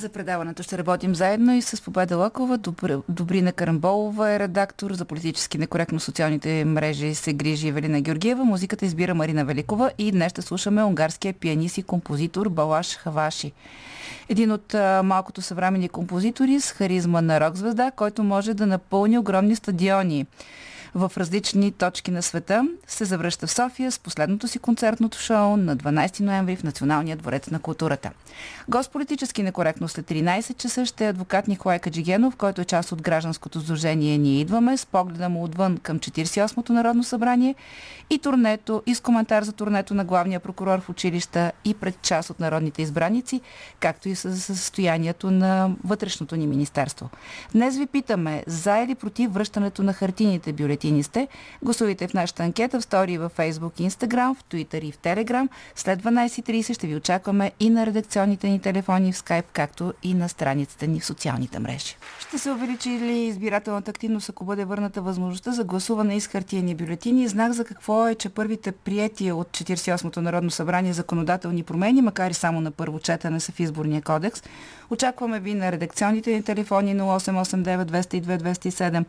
За предаването ще работим заедно и с Победа Лакова. Добрина Карамболова е редактор за политически некоректно социалните мрежи се грижи Евелина Георгиева. Музиката избира Марина Великова и днес ще слушаме унгарския пианист и композитор Балаш Хаваши. Един от малкото съвремени композитори с харизма на рок-звезда, който може да напълни огромни стадиони в различни точки на света, се завръща в София с последното си концертното шоу на 12 ноември в Националния дворец на културата. Гост политически некоректно след 13 часа ще е адвокат Николай Каджигенов, който е част от гражданското сдружение Ние идваме с погледа му отвън към 48-то Народно събрание и турнето, и с коментар за турнето на главния прокурор в училища и пред част от народните избраници, както и с състоянието на вътрешното ни министерство. Днес ви питаме за или против връщането на хартините бюлетини бюлетини сте. Гласувайте в нашата анкета в стори във Facebook, Instagram, в Twitter и в Telegram. След 12.30 ще ви очакваме и на редакционните ни телефони в Skype, както и на страницата ни в социалните мрежи. Ще се увеличи ли избирателната активност, ако бъде върната възможността за гласуване с хартиени бюлетини? Знак за какво е, че първите приятия от 48-то Народно събрание законодателни промени, макар и само на първо четене са в изборния кодекс. Очакваме ви на редакционните ни телефони 0889 202 207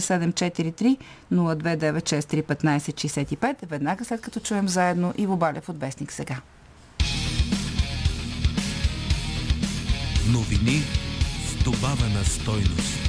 02933 02743 029631565, веднага след като чуем заедно Иво Балев от Вестник сега. Новини с добавена стойност.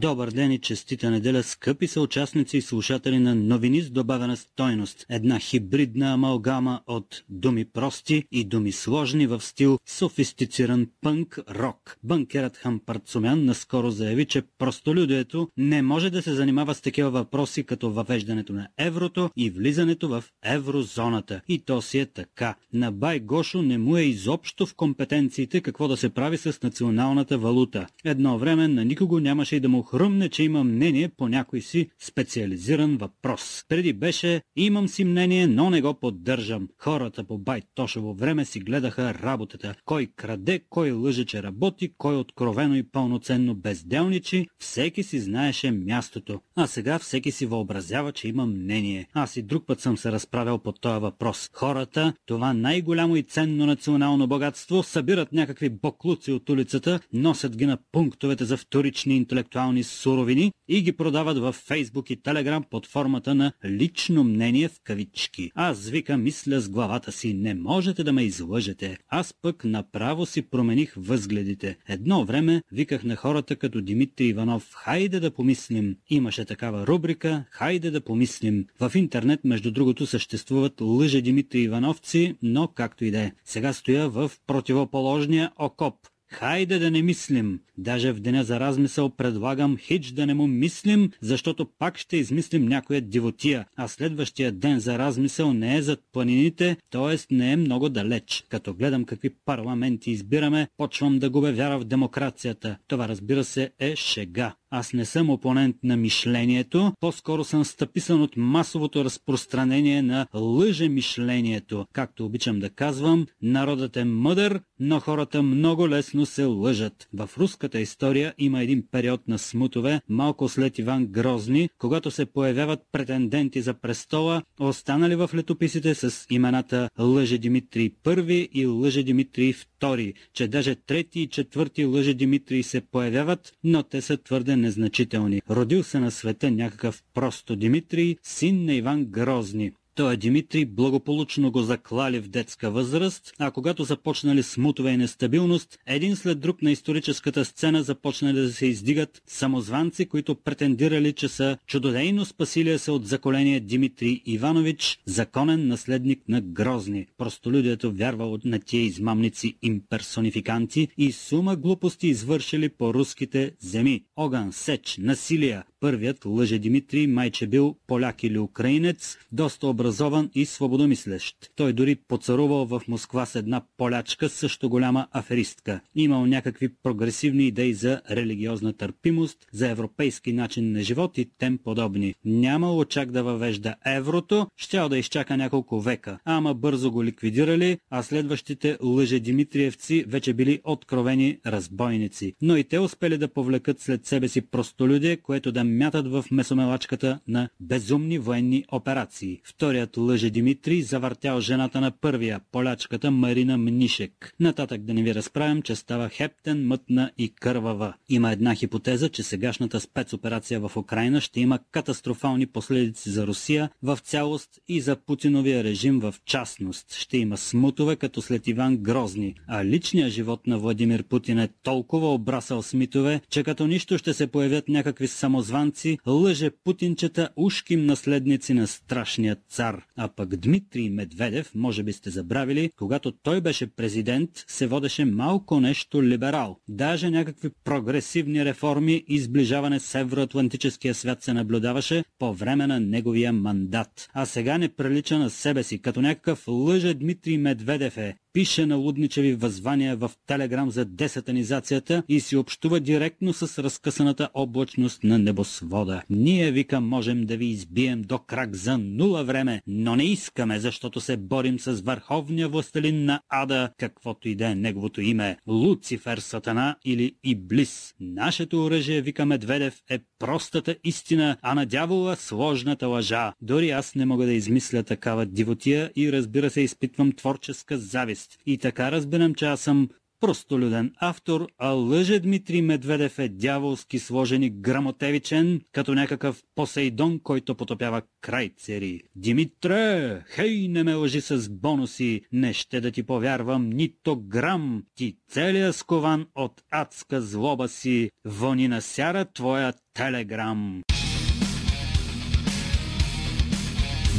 Добър ден и честита неделя, скъпи са участници и слушатели на новини с добавена стойност. Една хибридна амалгама от думи прости и думи сложни в стил софистициран пънк рок. Бънкерът Хампарцумян наскоро заяви, че простолюдието не може да се занимава с такива въпроси като въвеждането на еврото и влизането в еврозоната. И то си е така. На Бай Гошо не му е изобщо в компетенциите какво да се прави с националната валута. Едно време на никого нямаше и да му хрумне, че има мнение по някой си специализиран въпрос. Преди беше имам си мнение, но не го поддържам. Хората по Байт Тошево време си гледаха работата. Кой краде, кой лъже, че работи, кой откровено и пълноценно безделничи, всеки си знаеше мястото. А сега всеки си въобразява, че има мнение. Аз и друг път съм се разправял по този въпрос. Хората, това най-голямо и ценно национално богатство, събират някакви боклуци от улицата, носят ги на пунктовете за вторични интелектуални минерални суровини и ги продават във Фейсбук и Телеграм под формата на лично мнение в кавички. Аз вика мисля с главата си, не можете да ме излъжете. Аз пък направо си промених възгледите. Едно време виках на хората като Димитри Иванов, хайде да помислим. Имаше такава рубрика, хайде да помислим. В интернет, между другото, съществуват лъже Димитри Ивановци, но както и да е. Сега стоя в противоположния окоп. Хайде да не мислим. Даже в деня за размисъл предлагам хич да не му мислим, защото пак ще измислим някоя дивотия, а следващия ден за размисъл не е зад планините, т.е. не е много далеч. Като гледам какви парламенти избираме, почвам да губя вяра в демокрацията. Това разбира се е шега. Аз не съм опонент на мишлението, по-скоро съм стъписан от масовото разпространение на лъже мишлението. Както обичам да казвам, народът е мъдър, но хората много лесно се лъжат. В руската история има един период на смутове, малко след Иван Грозни, когато се появяват претенденти за престола, останали в летописите с имената Лъже Димитрий I и Лъже Димитрий II, че даже трети и четвърти Лъже Димитрий се появяват, но те са твърде незначителни. Родил се на света някакъв просто Димитрий, син на Иван Грозни. Той Димитрий благополучно го заклали в детска възраст, а когато започнали смутове и нестабилност, един след друг на историческата сцена започнали да се издигат самозванци, които претендирали, че са чудодейно спасилия се от заколение Димитрий Иванович, законен наследник на Грозни. Простолюдието вярвало на тия измамници имперсонификанти и сума глупости извършили по руските земи. Огън, сеч, насилие. Първият лъже Димитрий майче бил поляк или украинец, доста образован образован и свободомислещ. Той дори поцарувал в Москва с една полячка, също голяма аферистка. Имал някакви прогресивни идеи за религиозна търпимост, за европейски начин на живот и тем подобни. Нямало чак да въвежда еврото, щял да изчака няколко века, ама бързо го ликвидирали, а следващите лъже Димитриевци вече били откровени разбойници. Но и те успели да повлекат след себе си простолюдие, което да мятат в месомелачката на безумни военни операции. Вторият лъже Димитрий завъртял жената на първия, полячката Марина Мнишек. Нататък да не ви разправям, че става хептен, мътна и кървава. Има една хипотеза, че сегашната спецоперация в Украина ще има катастрофални последици за Русия в цялост и за Путиновия режим в частност. Ще има смутове като след Иван Грозни, а личният живот на Владимир Путин е толкова обрасал с митове, че като нищо ще се появят някакви самозванци, лъже путинчета, ушким наследници на страшния цар. А пък Дмитрий Медведев, може би сте забравили, когато той беше президент, се водеше малко нещо либерал. Даже някакви прогресивни реформи и сближаване с евроатлантическия свят се наблюдаваше по време на неговия мандат. А сега не прилича на себе си, като някакъв лъже Дмитрий Медведев е пише на лудничеви възвания в Телеграм за десатанизацията и си общува директно с разкъсаната облачност на небосвода. Ние, вика, можем да ви избием до крак за нула време, но не искаме, защото се борим с върховния властелин на Ада, каквото и да е неговото име, Луцифер Сатана или Иблис. Нашето оръжие, вика Медведев, е простата истина, а на дявола сложната лъжа. Дори аз не мога да измисля такава дивотия и разбира се изпитвам творческа завист текст. И така разбирам, че аз съм простолюден автор, а лъже Дмитрий Медведев е дяволски сложен и грамотевичен, като някакъв Посейдон, който потопява крайцери. Димитре, хей, не ме лъжи с бонуси, не ще да ти повярвам нито грам, ти целия скован от адска злоба си, вони на сяра твоя телеграм.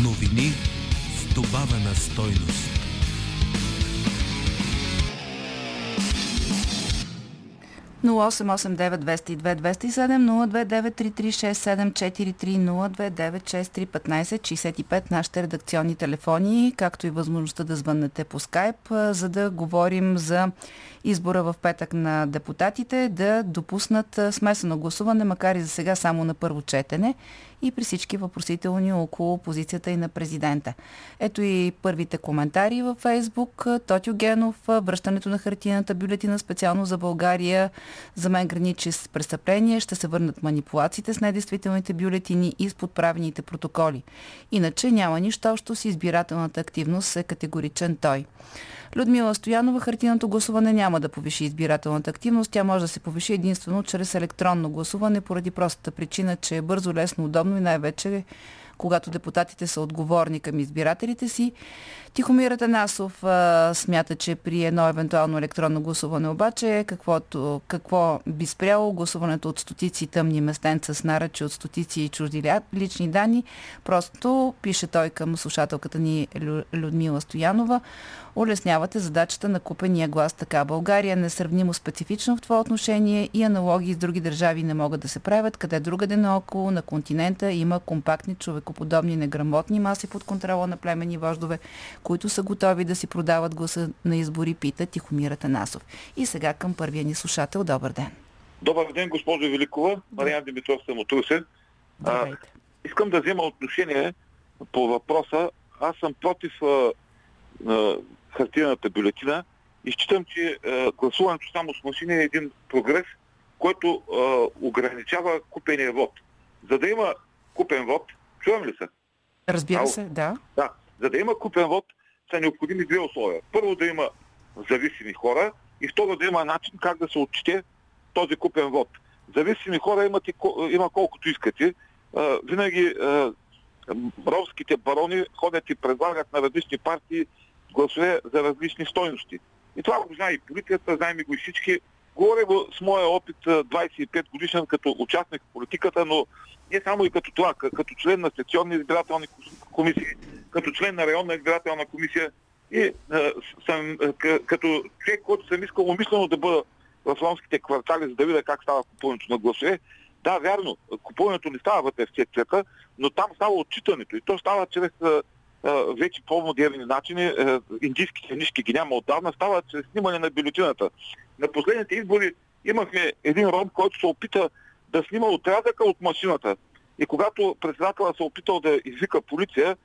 Новини с добавена стойност. 089-222-029-336-743-029-6315-65, нашите редакционни телефони, както и възможността да звъннете по скайп, за да говорим за избора в петък на депутатите да допуснат смесено гласуване, макар и за сега само на първо четене и при всички въпросителни около позицията и на президента. Ето и първите коментари във Фейсбук. Тотю Генов, връщането на хартината бюлетина специално за България за мен граничи с престъпление. Ще се върнат манипулациите с недействителните бюлетини и с подправените протоколи. Иначе няма нищо общо с избирателната активност, е категоричен той. Людмила Стоянова, хартиното гласуване няма да повиши избирателната активност. Тя може да се повиши единствено чрез електронно гласуване, поради простата причина, че е бързо, лесно, удобно и най-вече когато депутатите са отговорни към избирателите си. Тихомир Атанасов а, смята, че при едно евентуално електронно гласуване обаче каквото, какво би спряло гласуването от стотици тъмни местенца с наръчи от стотици и чужди лични данни. Просто пише той към слушателката ни Лю, Людмила Стоянова. Улеснявате задачата на купения глас така. България е несравнимо специфично в това отношение и аналогии с други държави не могат да се правят, къде другаде наоколо на континента има компактни човекоподобни неграмотни маси под контрола на племени вождове, които са готови да си продават гласа на избори, пита Тихомира Танасов. И сега към първия ни слушател. Добър ден. Добър ден, госпожо Великова. Мариан Димитров съм от Русе. А, искам да взема отношение по въпроса. Аз съм против а, а, хартияната бюлетина и считам, че а, гласуването само с машини е един прогрес, който а, ограничава купения вод. За да има купен вод, чувам ли се? Разбира се, да. Да. За да има купен вод, са необходими две условия. Първо да има зависими хора и второ да има начин как да се отчете този купен вод. Зависими хора имате, има колкото искате. Винаги ровските барони ходят и предлагат на различни партии гласове за различни стойности. И това го знае и полицията, знаем и го и всички. Говоря го с моя опит 25 годишен като участник в политиката, но не само и като това, като член на секционни избирателни комисии, като член на районна избирателна комисия и а, съм к- като човек, който съм искал умишлено да бъда в ромските квартали, за да видя как става купуването на гласове. Да, вярно, купуването не става вътре в секцията, но там става отчитането и то става чрез а, вече по-модерни начини, индийските нишки ги няма отдавна, става чрез снимане на бюлетината. На последните избори имахме един ром, който се опита да снима отрязъка от машината. И когато председателът се опитал да извика полиция,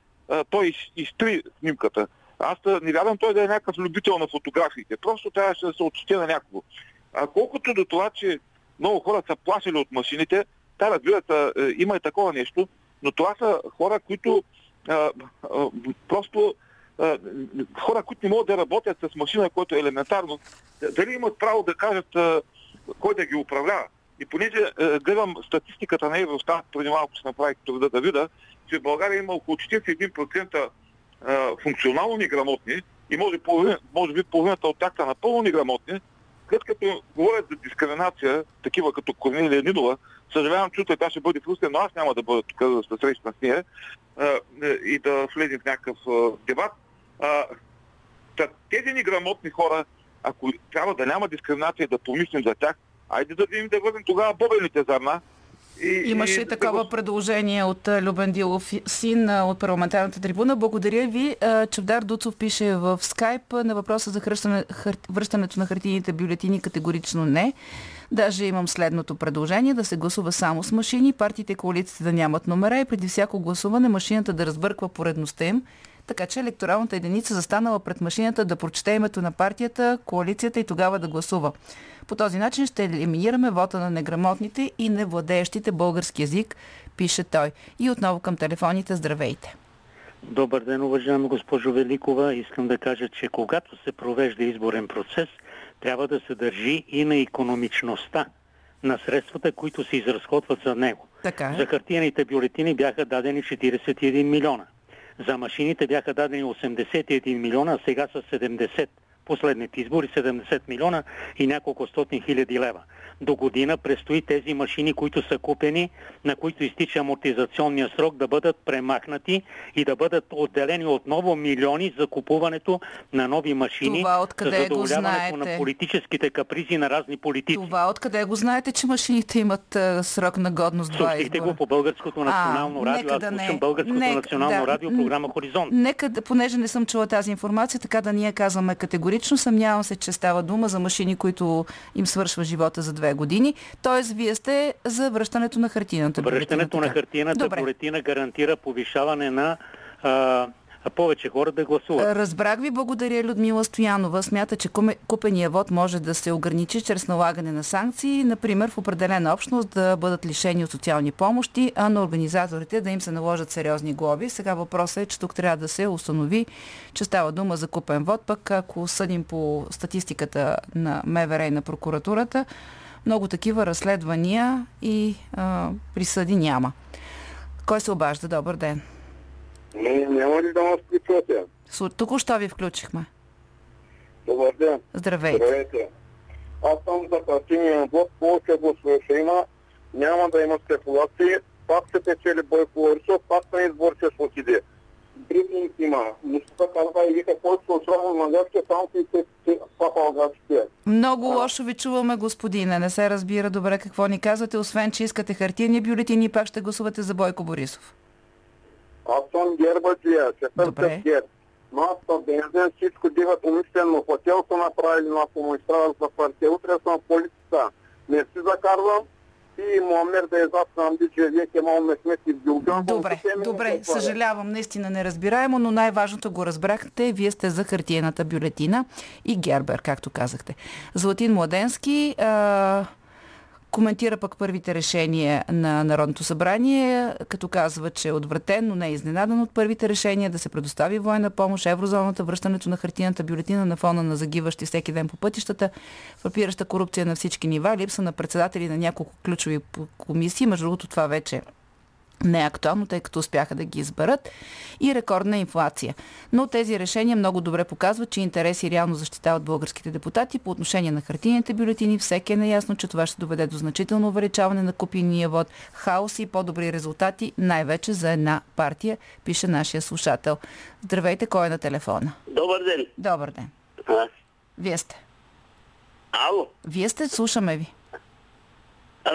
той изтри снимката. Аз не вярвам той да е някакъв любител на фотографиите. Просто трябваше да се отчете на някого. А колкото до това, че много хора са плашили от машините, да, разбира се, има и такова нещо, но това са хора, които а, а, просто а, хора, които не могат да работят с машина, което е елементарно, дали имат право да кажат а, кой да ги управлява. И понеже а, гледам статистиката на Евростат, преди малко се направих труда да видя, че в България има около 41% функционално неграмотни и може, половина, може би половината от тях са напълно неграмотни, след като говорят за дискриминация, такива като Корнелия Нидова, съжалявам, че тя ще бъде в Русия, но аз няма да бъда тук да се срещна с нея и да влезем в някакъв дебат. тези неграмотни хора, ако трябва да няма дискриминация и да помислим за тях, айде да видим да върнем тогава бобените зърна, и, Имаше и такова да предложение от Любен Дилов син от парламентарната трибуна. Благодаря ви. Чавдар Дуцов пише в скайп на въпроса за хръщане, хър... връщането на хартийните бюлетини категорично не. Даже имам следното предложение да се гласува само с машини, партиите и коалициите да нямат номера и преди всяко гласуване машината да разбърква поредността им, така че електоралната единица застанала пред машината да прочете името на партията, коалицията и тогава да гласува. По този начин ще елиминираме вота на неграмотните и невладеещите български язик, пише той. И отново към телефоните. Здравейте! Добър ден, уважаема госпожо Великова. Искам да кажа, че когато се провежда изборен процес, трябва да се държи и на економичността на средствата, които се изразходват за него. Така е. За хартияните бюлетини бяха дадени 41 милиона. За машините бяха дадени 81 милиона, а сега са 70 последните избори 70 милиона и няколко стотин хиляди лева. До година предстои тези машини, които са купени, на които изтича амортизационния срок, да бъдат премахнати и да бъдат отделени отново милиони за купуването на нови машини Това откъде за задоволяването на политическите капризи на разни политици. Това откъде го знаете, че машините имат а, срок на годност избора? го по Българското национално а, радио. Аз да слушам Българското нека, национално да, радио, програма Хоризонт. Нека, понеже не съм чула тази информация, така да ние казваме категорично категорично. Съмнявам се, че става дума за машини, които им свършва живота за две години. Тоест, вие сте за връщането на хартината Връщането на хартината бюлетина гарантира повишаване на а, повече хора да гласуват. Разбрах ви, благодаря Людмила Стоянова. Смята, че купения вод може да се ограничи чрез налагане на санкции, например в определена общност да бъдат лишени от социални помощи, а на организаторите да им се наложат сериозни глоби. Сега въпросът е, че тук трябва да се установи, че става дума за купен вод, пък ако съдим по статистиката на МВР и на прокуратурата, много такива разследвания и а, присъди няма. Кой се обажда? Добър ден. Не, няма ли да ме включвате? Току-що ви включихме. Добър ден. Здравейте. Здравейте. Аз съм за партийния блок, повече гласове ще има, няма да има спекулации, пак се печели Бойко Борисов, пак на избор ще се отиде. Брифинг има. Мустафа казва и вика, който се отсрава на гърче, само се папа гърче. Много лошо ви чуваме, господине. Не се разбира добре какво ни казвате, освен, че искате хартияни бюлетини пак ще гласувате за Бойко Борисов. Аз съм гербаджия, ще търся гер. Но аз съм бензин, всичко диват умишлено. Хотел са направили на помощта за партия. Утре съм в полицията. Не си закарвам, и Муамер да е зад нам, че вие ке мал ме смети в Билган. Добре, добре, съжалявам, наистина неразбираемо, но най-важното го разбрахте. Вие сте за хартиената бюлетина и Гербер, както казахте. Златин Младенски, а Коментира пък първите решения на Народното събрание, като казва, че е отвратен, но не е изненадан от първите решения да се предостави военна помощ, еврозоната, връщането на хартината бюлетина на фона на загиващи всеки ден по пътищата, фрапираща корупция на всички нива, липса на председатели на няколко ключови комисии. Между другото, това вече не е актуално, тъй като успяха да ги изберат и рекордна инфлация. Но тези решения много добре показват, че интереси реално защитават българските депутати. По отношение на хартийните бюлетини, всеки е наясно, че това ще доведе до значително увеличаване на купийния вод, хаос и по-добри резултати, най-вече за една партия, пише нашия слушател. Здравейте, кой е на телефона? Добър ден. Добър ден. А? Вие сте. Ало. Вие сте, слушаме ви. А.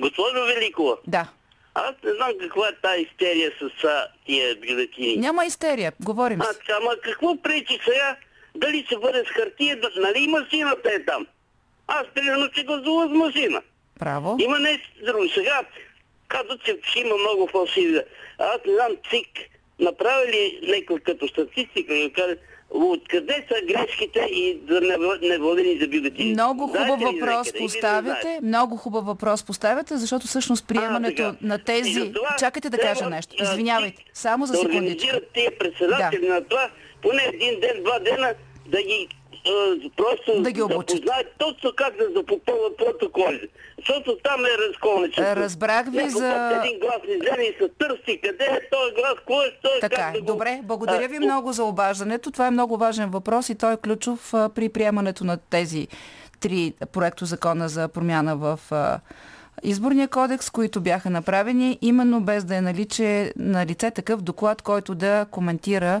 Госпожо Великова. Да. Аз не знам каква е тази истерия с а, тия бюлетини. Няма истерия, говорим А, така, ама какво пречи сега? Дали се бъде с хартия, да- нали машината е там? Аз примерно ще гласува с машина. Право. Има нещо друго. Сега казват, че ще има много фалшиви. Аз не знам, ЦИК направи ли някой като статистика и каже, откъде са грешките и за невалидни не валидни за бюлетини? Много хубав въпрос не поставяте. Много хубав въпрос поставяте, защото всъщност приемането така. на тези... затова Чакайте да кажа нещо. а, Извинявайте. Само за да секундичка. организират тези председатели на това, поне един ден, два дена, да ги а, просто Да ги обучат. познаят точно как да запопълват протоколи. Защото там е разколничество. Разбрах ви Някой за- един глас излезе и се търси. Къде е този глас? Кой е той? Така как е. да го- Добре, благодаря ви А, много за обаждането. Това е много важен въпрос и той е ключов а, при приемането на тези три проекто закона за промяна в а, изборния кодекс, които бяха направени, именно без да е наличе, на лице такъв доклад, който да коментира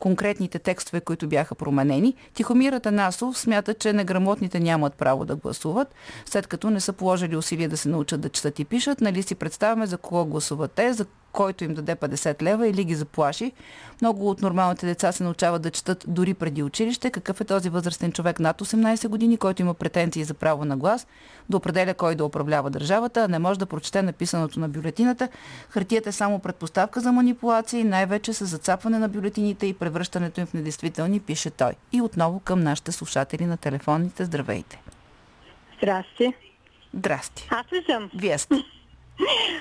конкретните текстове, които бяха променени. Тихомир Атанасов смята, че неграмотните нямат право да гласуват, след като не са положили усилия да се научат да четат и пишат. Нали си представяме за кого гласуват те, за който им даде 50 лева или ги заплаши. Много от нормалните деца се научават да четат дори преди училище. Какъв е този възрастен човек над 18 години, който има претенции за право на глас, да определя кой да управлява държавата, а не може да прочете написаното на бюлетината. Хартията е само предпоставка за манипулации, най-вече с зацапване на бюлетините и превръщането им в недействителни, пише той. И отново към нашите слушатели на телефонните. Здравейте! Здрасти. Здрасти! Аз ли съм? Вие сте.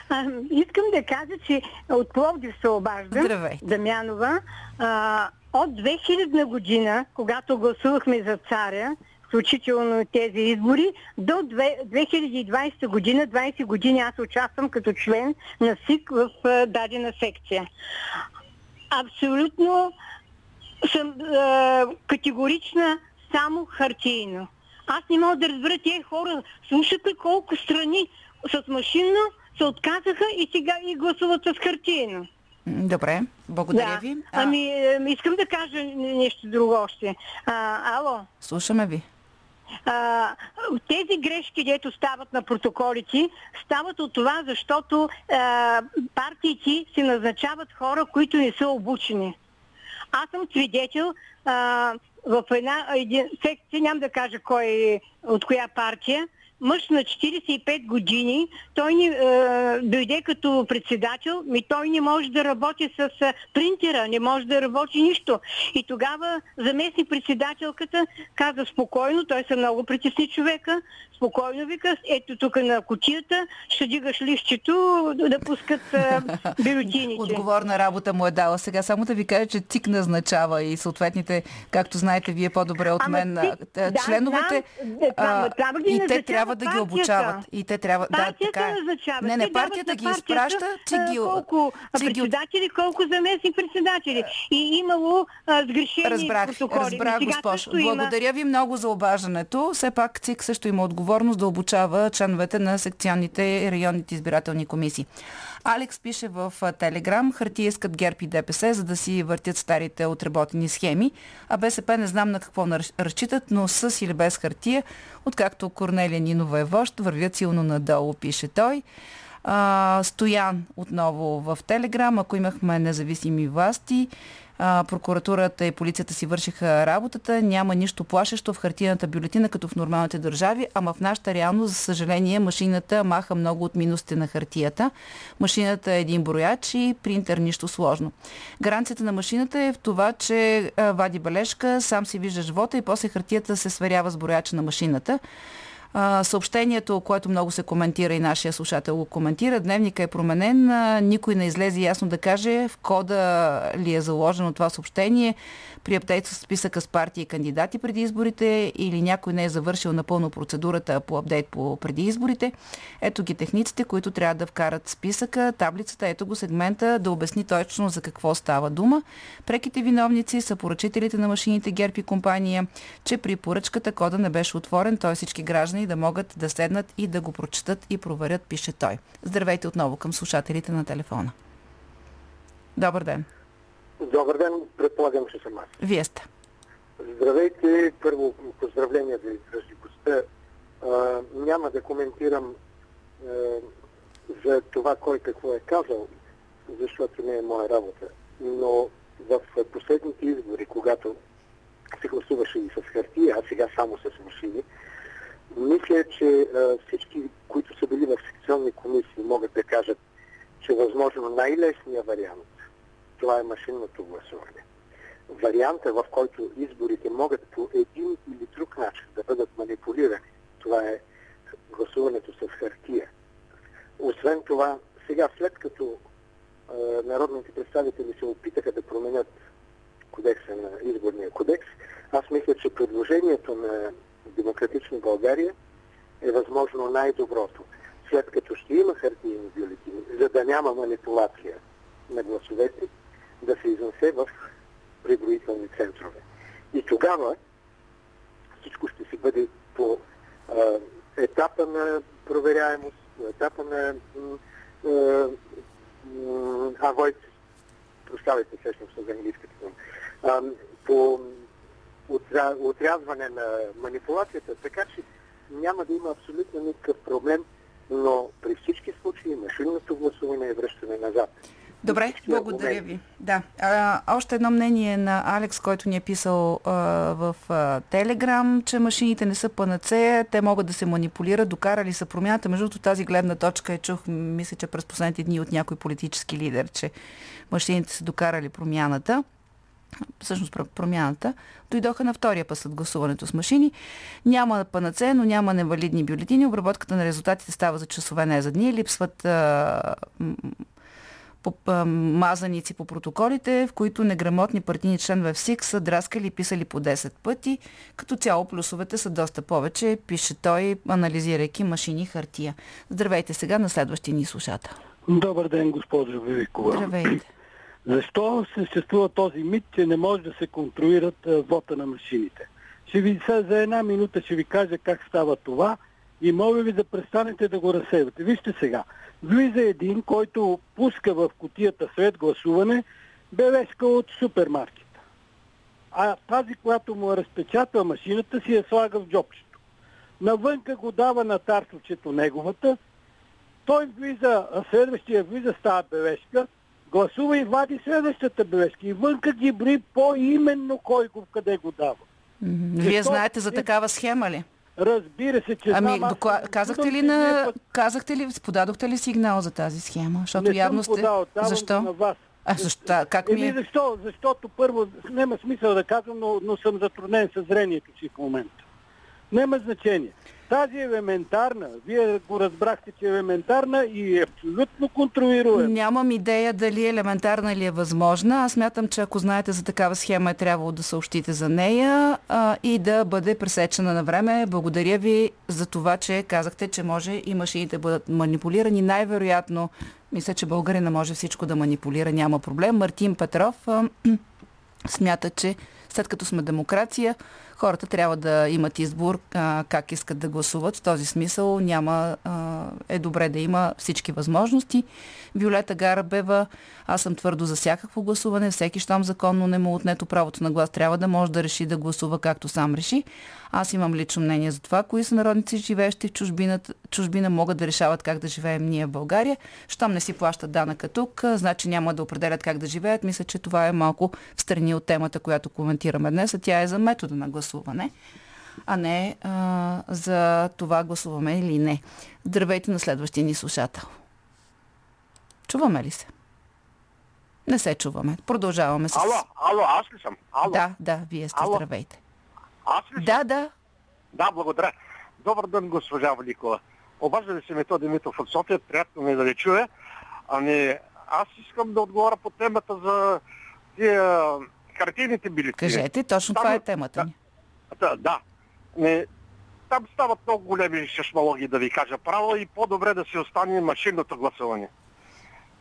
А, искам да кажа, че от Пловдив се обаждам. Здравейте. Дамянова. А, от 2000 година, когато гласувахме за царя, включително тези избори, до две- 2020 година, 20 години аз участвам като член на СИК в дадена секция. Абсолютно съм а, категорична само хартийно. Аз не мога да разбера тези хора. Слушат ли колко страни с машинно се отказаха и сега и гласуват с хартийно. М, Добре, благодаря да. ви. А, Ами, искам да кажа нещо друго още. А, ало. Слушаме ви. А, тези грешки, дето стават на протоколите, стават от това, защото а, партиите си назначават хора, които не са обучени. Аз съм свидетел а, в една един, секция, няма да кажа кой от коя партия, мъж на 45 години, той ни е, дойде като председател, ми той не може да работи с е, принтера, не може да работи нищо. И тогава заместник председателката каза спокойно, той се много притесни човека, спокойно вика, ето тук на кутията, ще дигаш листчето да пускат бюлетините. Отговорна работа му е дала. Сега само да ви кажа, че ЦИК назначава и съответните, както знаете вие по-добре от Ама мен, ЦИК, а, да, членовете, да, а, ама трябва да и те трябва да ги обучават. И те трябва, да, така е. назначава. Не, не, партията ги изпраща, ЦИК а, ги... Колко ЦИК от- председатели, колко заместник председатели. И имало а, сгрешени Разбрах, протоколи. разбрах, госпожо. Благодаря ви много за обаждането. Все пак ЦИК също има отговорност да обучава членовете на секционните и районните избирателни комисии. Алекс пише в Телеграм, хартия искат ГЕРБ и ДПС, за да си въртят старите отработени схеми, а БСП не знам на какво разчитат, но с или без хартия, откакто Корнелия Нинова е вожд, вървят силно надолу, пише той. А, Стоян отново в Телеграм, ако имахме независими власти, а, прокуратурата и полицията си вършиха работата, няма нищо плашещо в хартияната бюлетина, като в нормалните държави, ама в нашата реалност, за съжаление, машината маха много от минусите на хартията. Машината е един брояч и принтер нищо сложно. Гаранцията на машината е в това, че а, вади бележка, сам си виждаш вота и после хартията се сверява с брояча на машината. Съобщението, което много се коментира и нашия слушател го коментира, дневника е променен, никой не излезе ясно да каже в кода ли е заложено това съобщение при аптейт с списъка с партии и кандидати преди изборите или някой не е завършил напълно процедурата по апдейт по преди изборите. Ето ги техниците, които трябва да вкарат списъка, таблицата, ето го сегмента, да обясни точно за какво става дума. Преките виновници са поръчителите на машините ГЕРБ и компания, че при поръчката кода не беше отворен, т.е. всички граждани да могат да седнат и да го прочетат и проверят, пише той. Здравейте отново към слушателите на телефона. Добър ден. Добър ден, предполагам, че съм аз. Вие сте. Здравейте, първо поздравления да изрази гостта. А, няма да коментирам а, за това кой какво е казал, защото не е моя работа. Но в последните избори, когато се гласуваше и с хартия, а сега само с машини, мисля, че всички, които са били в секционни комисии, могат да кажат, че възможно най-лесният вариант това е машинното гласуване. Варианта, в който изборите могат по един или друг начин да бъдат манипулирани, това е гласуването с хартия. Освен това, сега след като а, народните представители се опитаха да променят кодекса на изборния кодекс, аз мисля, че предложението на Демократична България е възможно най-доброто. След като ще има хартиени бюлетини, за да няма манипулация на гласовете, да се изнесе в преброителни центрове. И тогава всичко ще си бъде по а, етапа на проверяемост, по етапа на авойт, прощавайте всъщност за английската дума, по отрязване на манипулацията, така че няма да има абсолютно никакъв проблем, но при всички случаи машинното гласуване е връщане назад. Добре, благодаря ви. Да. А, още едно мнение на Алекс, който ни е писал а, в а, Телеграм, че машините не са панацея, те могат да се манипулират, докарали са промяната. Между тази гледна точка е чух, мисля, че през последните дни от някой политически лидер, че машините са докарали промяната всъщност промяната, дойдоха на втория път след гласуването с машини. Няма панаце, но няма невалидни бюлетини. Обработката на резултатите става за часове, не за дни. Липсват а, по, а, мазаници по протоколите, в които неграмотни партийни членове в СИК са драскали и писали по 10 пъти. Като цяло плюсовете са доста повече, пише той, анализирайки машини хартия. Здравейте сега на следващия ни слушател. Добър ден, госпожо Вивикова. Здравейте. Защо съществува този мит, че не може да се контролират вота на машините? Ще ви за една минута ще ви кажа как става това и моля ви да престанете да го разсейвате. Вижте сега. Влиза един, който пуска в котията след гласуване бележка от супермаркета. А тази, която му е разпечатва машината, си я слага в джобчето. Навънка го дава на тартовчето неговата, той влиза, следващия влиза с тази бележка, гласува и вади следващата бележка. И вънка ги бри по-именно кой го къде го дава. Вие знаете за такава схема ли? Разбира се, че ами, знам. Докла... Казахте ли на... Казахте ли, подадохте ли сигнал за тази схема? Защото не явно сте... Подал, Защо? На вас. А защо? Как ми е? защо? Защото първо, няма смисъл да казвам, но, но съм затруднен със зрението си в момента. Няма значение. Тази е елементарна, вие го разбрахте, че е елементарна и е абсолютно контролируема. Нямам идея дали е елементарна или е възможна. Аз мятам, че ако знаете за такава схема, е трябвало да съобщите за нея а, и да бъде пресечена на време. Благодаря ви за това, че казахте, че може и машините да бъдат манипулирани. Най-вероятно, мисля, че българина може всичко да манипулира, няма проблем. Мартин Петров а, смята, че след като сме демокрация, хората трябва да имат избор а, как искат да гласуват. В този смисъл няма, а, е добре да има всички възможности. Виолета Гарабева, аз съм твърдо за всякакво гласуване. Всеки, щом законно не му отнето правото на глас, трябва да може да реши да гласува както сам реши. Аз имам лично мнение за това, кои са народници, живеещи в чужбина, чужбина могат да решават как да живеем ние в България. Щом не си плащат данъка тук, значи няма да определят как да живеят. Мисля, че това е малко в страни от темата, която коментираме днес, а тя е за метода на гласуване а не а, за това гласуваме или не. Здравейте на следващия ни слушател. Чуваме ли се? Не се чуваме. Продължаваме с... Ало, ало, аз ли съм? Ало. Да, да, вие сте. Ало. Здравейте. Аз ли съм? Да, да. Да, благодаря. Добър ден, госпожа Великова. Обажда ли се Методи Митов от София? Приятно ми да ви чуя. Ами, аз искам да отговоря по темата за тия картините били. Кажете, точно Там, това е темата ни. Да, да. Не, там стават много големи шашмологии, да ви кажа право, и по-добре да си остане машинното гласуване.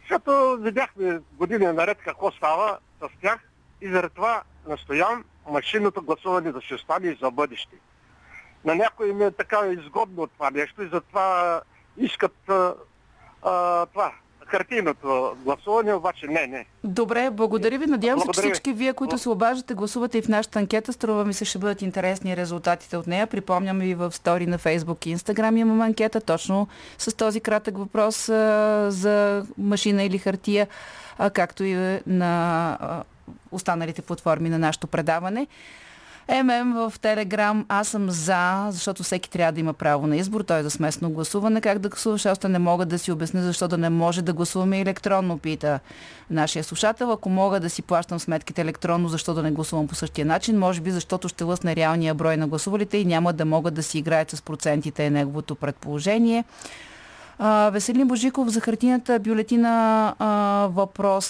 Защото видяхме години наред какво става с тях и заради това настоявам машинното гласуване да се остане и за бъдеще. На някой им е така изгодно това нещо и затова искат а, а, това, хартийното гласуване, обаче не, не. Добре, благодаря ви. Надявам се, че всички вие, които се обаждате, гласувате и в нашата анкета. Струва ми се, ще бъдат интересни резултатите от нея. Припомням ви в стори на Фейсбук и Инстаграм имаме анкета точно с този кратък въпрос а, за машина или хартия, а, както и на а, останалите платформи на нашето предаване. ММ в Телеграм, аз съм за, защото всеки трябва да има право на избор, той е за сместно гласуване. Как да гласуваш, още не мога да си обясня защо да не може да гласуваме електронно, пита нашия слушател. Ако мога да си плащам сметките електронно, защо да не гласувам по същия начин? Може би защото ще лъсне реалния брой на гласувалите и няма да могат да си играят с процентите е неговото предположение. Веселин Божиков за хартината бюлетина а, въпрос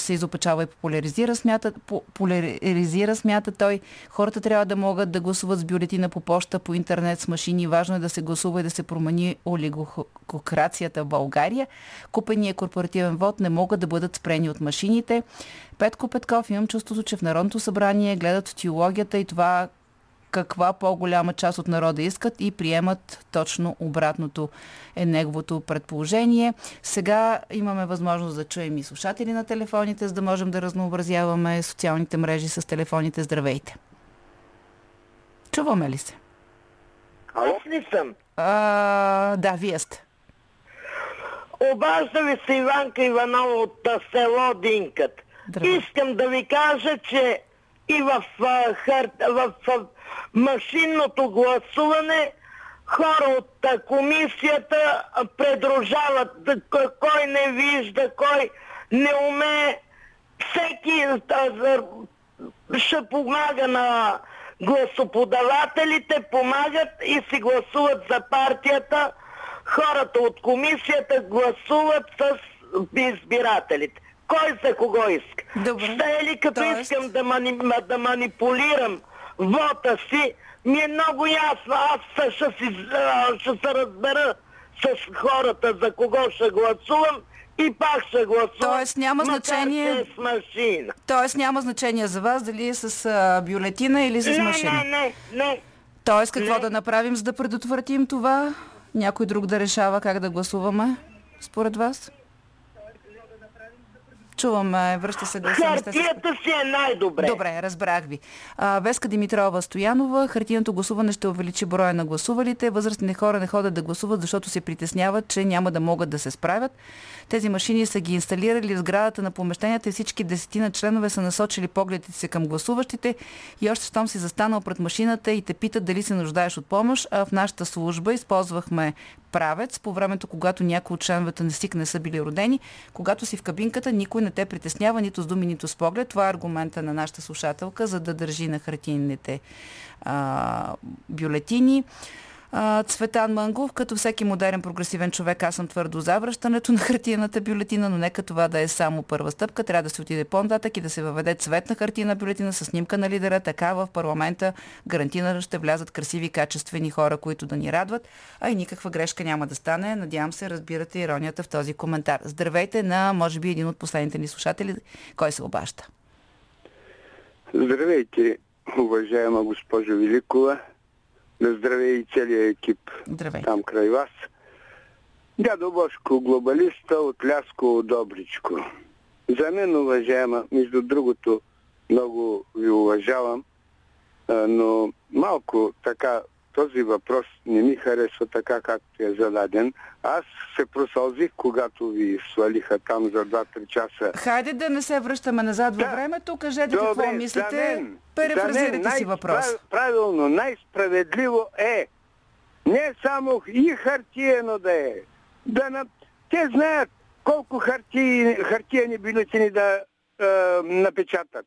се изопачава и популяризира, смята, популяризира, смята той. Хората трябва да могат да гласуват с бюлетина по почта, по интернет, с машини. Важно е да се гласува и да се промени олигокрацията в България. Купения корпоративен вод не могат да бъдат спрени от машините. Петко Петков, имам чувството, че в Народното събрание гледат теологията и това каква по-голяма част от народа искат и приемат точно обратното е неговото предположение. Сега имаме възможност да чуем и слушатели на телефоните, за да можем да разнообразяваме социалните мрежи с телефоните. Здравейте! Чуваме ли се? Аз ли съм? А, да, вие сте. Обажда ви се Иванка Иванова от село Динкът. Искам да ви кажа, че и в, а, хар... в а, машинното гласуване хора от комисията предружават кой не вижда, кой не умее. Всеки ще помага на гласоподавателите, помагат и си гласуват за партията. Хората от комисията гласуват с избирателите. Кой за кого иска? Добре. Ще е ли като искам да, мани, ма- да манипулирам вота си, ми е много ясно. Аз ще, си, ще се разбера с хората за кого ще гласувам и пак ще гласувам. Тоест няма значение- че е с машина. Тоест няма значение за вас дали е с а, бюлетина или с Не, машина. не, не, не. Тоест какво да направим, за да предотвратим това? Някой друг да решава как да гласуваме, според вас? Чуваме, връща се гласа. Хартията си е най-добре. Добре, разбрах ви. А, Веска Димитрова Стоянова, хартияното гласуване ще увеличи броя на гласувалите. Възрастни хора не ходят да гласуват, защото се притесняват, че няма да могат да се справят. Тези машини са ги инсталирали в сградата на помещенията и всички десетина членове са насочили погледите си към гласуващите и още щом си застанал пред машината и те питат дали се нуждаеш от помощ. А в нашата служба използвахме правец по времето, когато някои от членовете на СИК не са били родени. Когато си в кабинката, никой не те притеснява нито с думи, нито с поглед. Това е аргумента на нашата слушателка, за да държи на хартийните а, бюлетини. Цветан Мангов, като всеки модерен прогресивен човек, аз съм твърдо за връщането на хартияната бюлетина, но нека това да е само първа стъпка. Трябва да се отиде по-нататък и да се въведе цветна хартийна бюлетина с снимка на лидера. Така в парламента гарантирано ще влязат красиви, качествени хора, които да ни радват, а и никаква грешка няма да стане. Надявам се, разбирате иронията в този коментар. Здравейте на, може би, един от последните ни слушатели. Кой се обаща? Здравейте, уважаема госпожо Великова. Да здравей и целият екип Здравей. там край вас. Дядо Бошко, глобалиста от Ляско Добричко. За мен, уважаема, между другото, много ви уважавам, но малко така този въпрос не ми харесва така, както е зададен. Аз се просълзих, когато ви свалиха там за 2-3 часа. Хайде да не се връщаме назад във времето. Кажете какво Добре, мислите. за мен, Перефразирайте за мен си въпрос. Правилно, най-справедливо е не само и хартиено да е. Да на... Те знаят колко хартии, хартиени бюлетини да е, напечатат.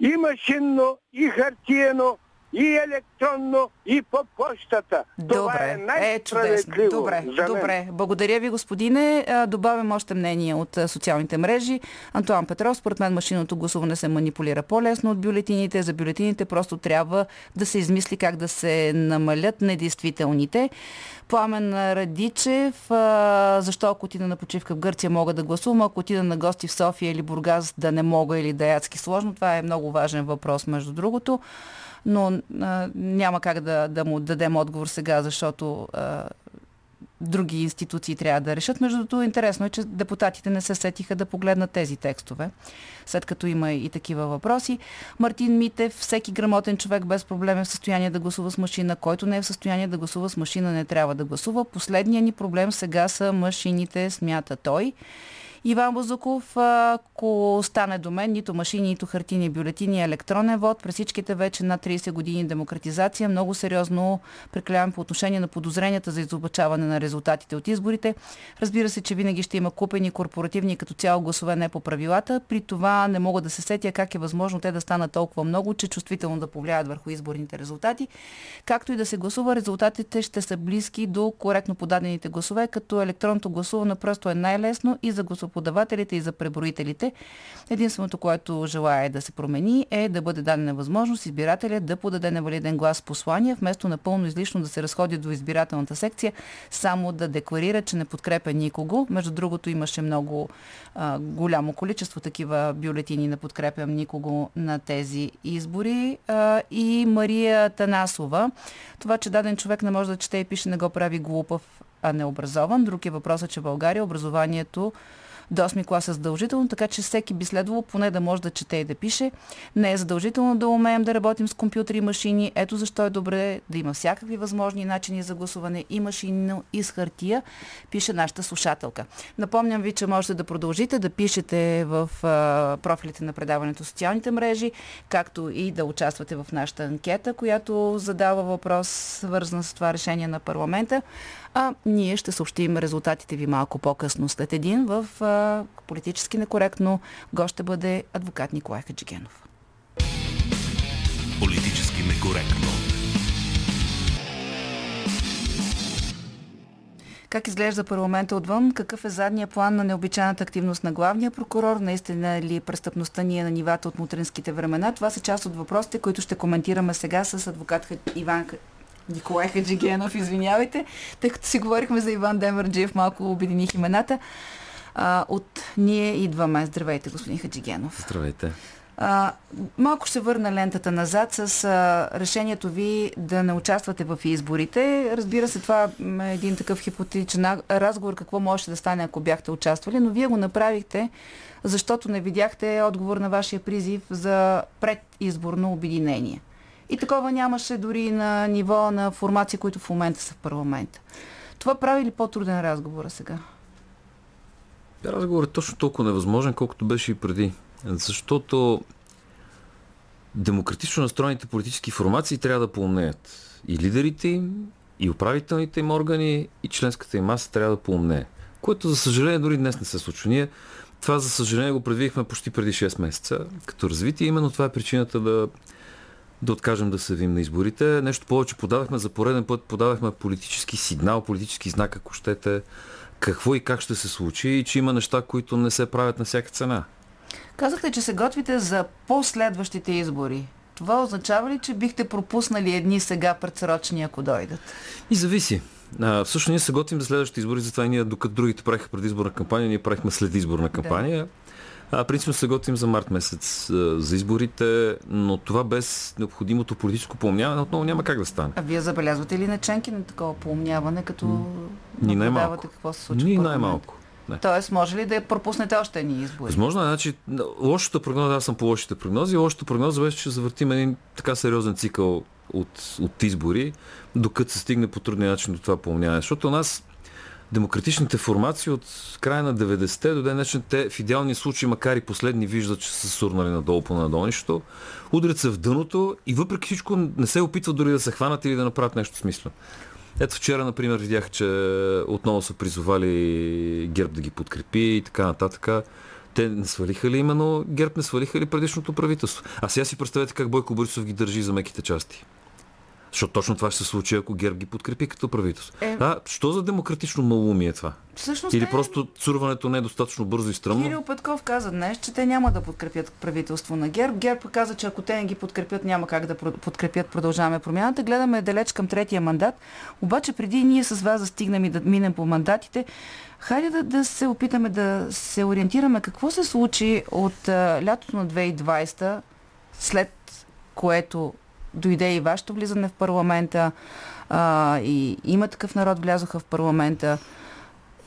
И машинно, и хартиено, и електронно, и по почтата. Това е Добре, е най-справедливо чудесно. Добре, добре. Благодаря ви, господине. Добавям още мнение от социалните мрежи. Антуан Петров, според мен машинното гласуване се манипулира по-лесно от бюлетините. За бюлетините просто трябва да се измисли как да се намалят недействителните. Пламен Радичев, защо ако отида на почивка в Гърция мога да гласувам, ако отида на гости в София или Бургас да не мога или да е адски сложно. Това е много важен въпрос, между другото но а, няма как да, да му дадем отговор сега, защото а, други институции трябва да решат. Между другото, интересно е, че депутатите не се сетиха да погледнат тези текстове, след като има и такива въпроси. Мартин Митев, всеки грамотен човек без проблем е в състояние да гласува с машина, който не е в състояние да гласува с машина, не трябва да гласува. Последният ни проблем сега са машините, смята той. Иван Бозуков, ако стане до мен, нито машини, нито хартини бюлетини, електронен вод, през всичките вече над 30 години демократизация, много сериозно преклявам по отношение на подозренията за изобачаване на резултатите от изборите. Разбира се, че винаги ще има купени корпоративни като цяло гласове не по правилата. При това не мога да се сетя как е възможно те да станат толкова много, че чувствително да повлияят върху изборните резултати. Както и да се гласува, резултатите ще са близки до коректно подадените гласове, като електронното гласуване просто е най-лесно и за гласове подавателите и за преброителите. Единственото, което желая да се промени е да бъде дадена възможност избирателя да подаде невалиден глас послания, вместо напълно излишно да се разходи до избирателната секция, само да декларира, че не подкрепя никого. Между другото имаше много а, голямо количество такива бюлетини на подкрепям никого на тези избори. А, и Мария Танасова. Това, че даден човек не може да чете и пише, не го прави глупав, а необразован. Друг е въпросът, че в България образованието до 8 клас е задължително, така че всеки би следвало поне да може да чете и да пише. Не е задължително да умеем да работим с компютри и машини. Ето защо е добре да има всякакви възможни начини за гласуване и машинно, и с хартия, пише нашата слушателка. Напомням ви, че можете да продължите да пишете в профилите на предаването социалните мрежи, както и да участвате в нашата анкета, която задава въпрос, свързан с това решение на парламента а ние ще съобщим резултатите ви малко по-късно след един в а, политически некоректно. Гост ще бъде адвокат Николай Хаджигенов. Политически некоректно. Как изглежда парламента отвън? Какъв е задния план на необичайната активност на главния прокурор? Наистина ли престъпността ни е на нивата от мутринските времена? Това са част от въпросите, които ще коментираме сега с адвокат Иван Николай Хаджигенов, извинявайте, тъй като си говорихме за Иван Демърджиев, малко обединих имената. А, от ние идваме. Здравейте, господин Хаджигенов. Здравейте. А, малко ще върна лентата назад с а, решението ви да не участвате в изборите. Разбира се, това е един такъв хипотетичен разговор, какво може да стане, ако бяхте участвали, но вие го направихте, защото не видяхте отговор на вашия призив за предизборно обединение. И такова нямаше дори на ниво на формации, които в момента са в парламента. Това прави ли по-труден разговор сега? Разговорът е точно толкова невъзможен, колкото беше и преди. Защото демократично настроените политически формации трябва да поумнеят. И лидерите им, и управителните им органи, и членската им маса трябва да поумнее. Което, за съжаление, дори днес не се случва. Ние това, за съжаление, го предвидихме почти преди 6 месеца като развитие. Именно това е причината да да откажем да се вим на изборите. Нещо повече подавахме за пореден път, подавахме политически сигнал, политически знак, ако щете, какво и как ще се случи и че има неща, които не се правят на всяка цена. Казахте, че се готвите за последващите избори. Това означава ли, че бихте пропуснали едни сега предсрочни, ако дойдат? И зависи. А, всъщност ние се готвим за следващите избори, затова ние, докато другите правиха предизборна кампания, ние правихме следизборна кампания. Да. А, принципно се готвим за март месец за изборите, но това без необходимото политическо поумняване отново няма как да стане. А вие забелязвате ли наченки на такова поумняване, като Ни най-малко. какво се случва? Ни най-малко. Не. Тоест, може ли да пропуснете още едни избори? Възможно е. Значи, лошата прогноза, аз съм по лошите прогнози, лошата прогноза беше, че завъртим един така сериозен цикъл от, от избори, докато се стигне по трудния начин до това поумняване. Защото у нас демократичните формации от края на 90-те до ден днешен, те в идеални случаи, макар и последни, виждат, че са сурнали надолу по надолнището, удрят се в дъното и въпреки всичко не се опитват дори да се хванат или да направят нещо смислено. Ето вчера, например, видях, че отново са призовали ГЕРБ да ги подкрепи и така нататък. Те не свалиха ли именно ГЕРБ, не свалиха ли предишното правителство? А сега си представете как Бойко Борисов ги държи за меките части. Защото точно това ще се случи, ако ГЕРБ ги подкрепи като правителство. Е... А, що за демократично малумие е това? Всъщност Или е... просто цурването не е достатъчно бързо и стръмно? Кирил Петков каза днес, че те няма да подкрепят правителство на ГЕРБ. ГЕРБ каза, че ако те не ги подкрепят, няма как да подкрепят продължаваме промяната. Гледаме далеч към третия мандат. Обаче преди ние с вас да стигнем и да минем по мандатите, хайде да, да се опитаме да се ориентираме какво се случи от а, лятото на 2020, след което дойде и вашето влизане в парламента, а, и има такъв народ влязоха в парламента.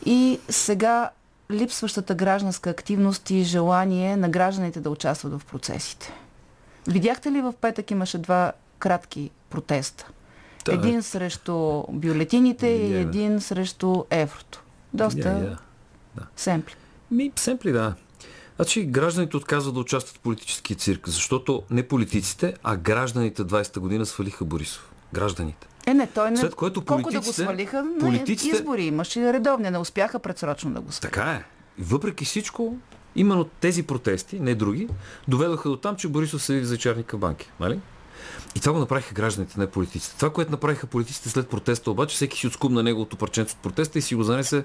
И сега липсващата гражданска активност и желание на гражданите да участват в процесите. Видяхте ли в петък имаше два кратки протеста? Да. Един срещу бюлетините и един срещу еврото. Доста yeah, yeah. Да. семпли. Ми, семпли, да. Значи гражданите отказват да участват в политически цирк, защото не политиците, а гражданите 20-та година свалиха Борисов. Гражданите. Е, не, той не. След което колко да го свалиха на политиците... избори. Имаше редовни, не успяха предсрочно да го свалиха. Така е. Въпреки всичко, именно тези протести, не други, доведоха до там, че Борисов седи в зачарника банки. Нали? И това го направиха гражданите, не политиците. Това, което направиха политиците след протеста, обаче, всеки си отскубна неговото парченце от протеста и си го занесе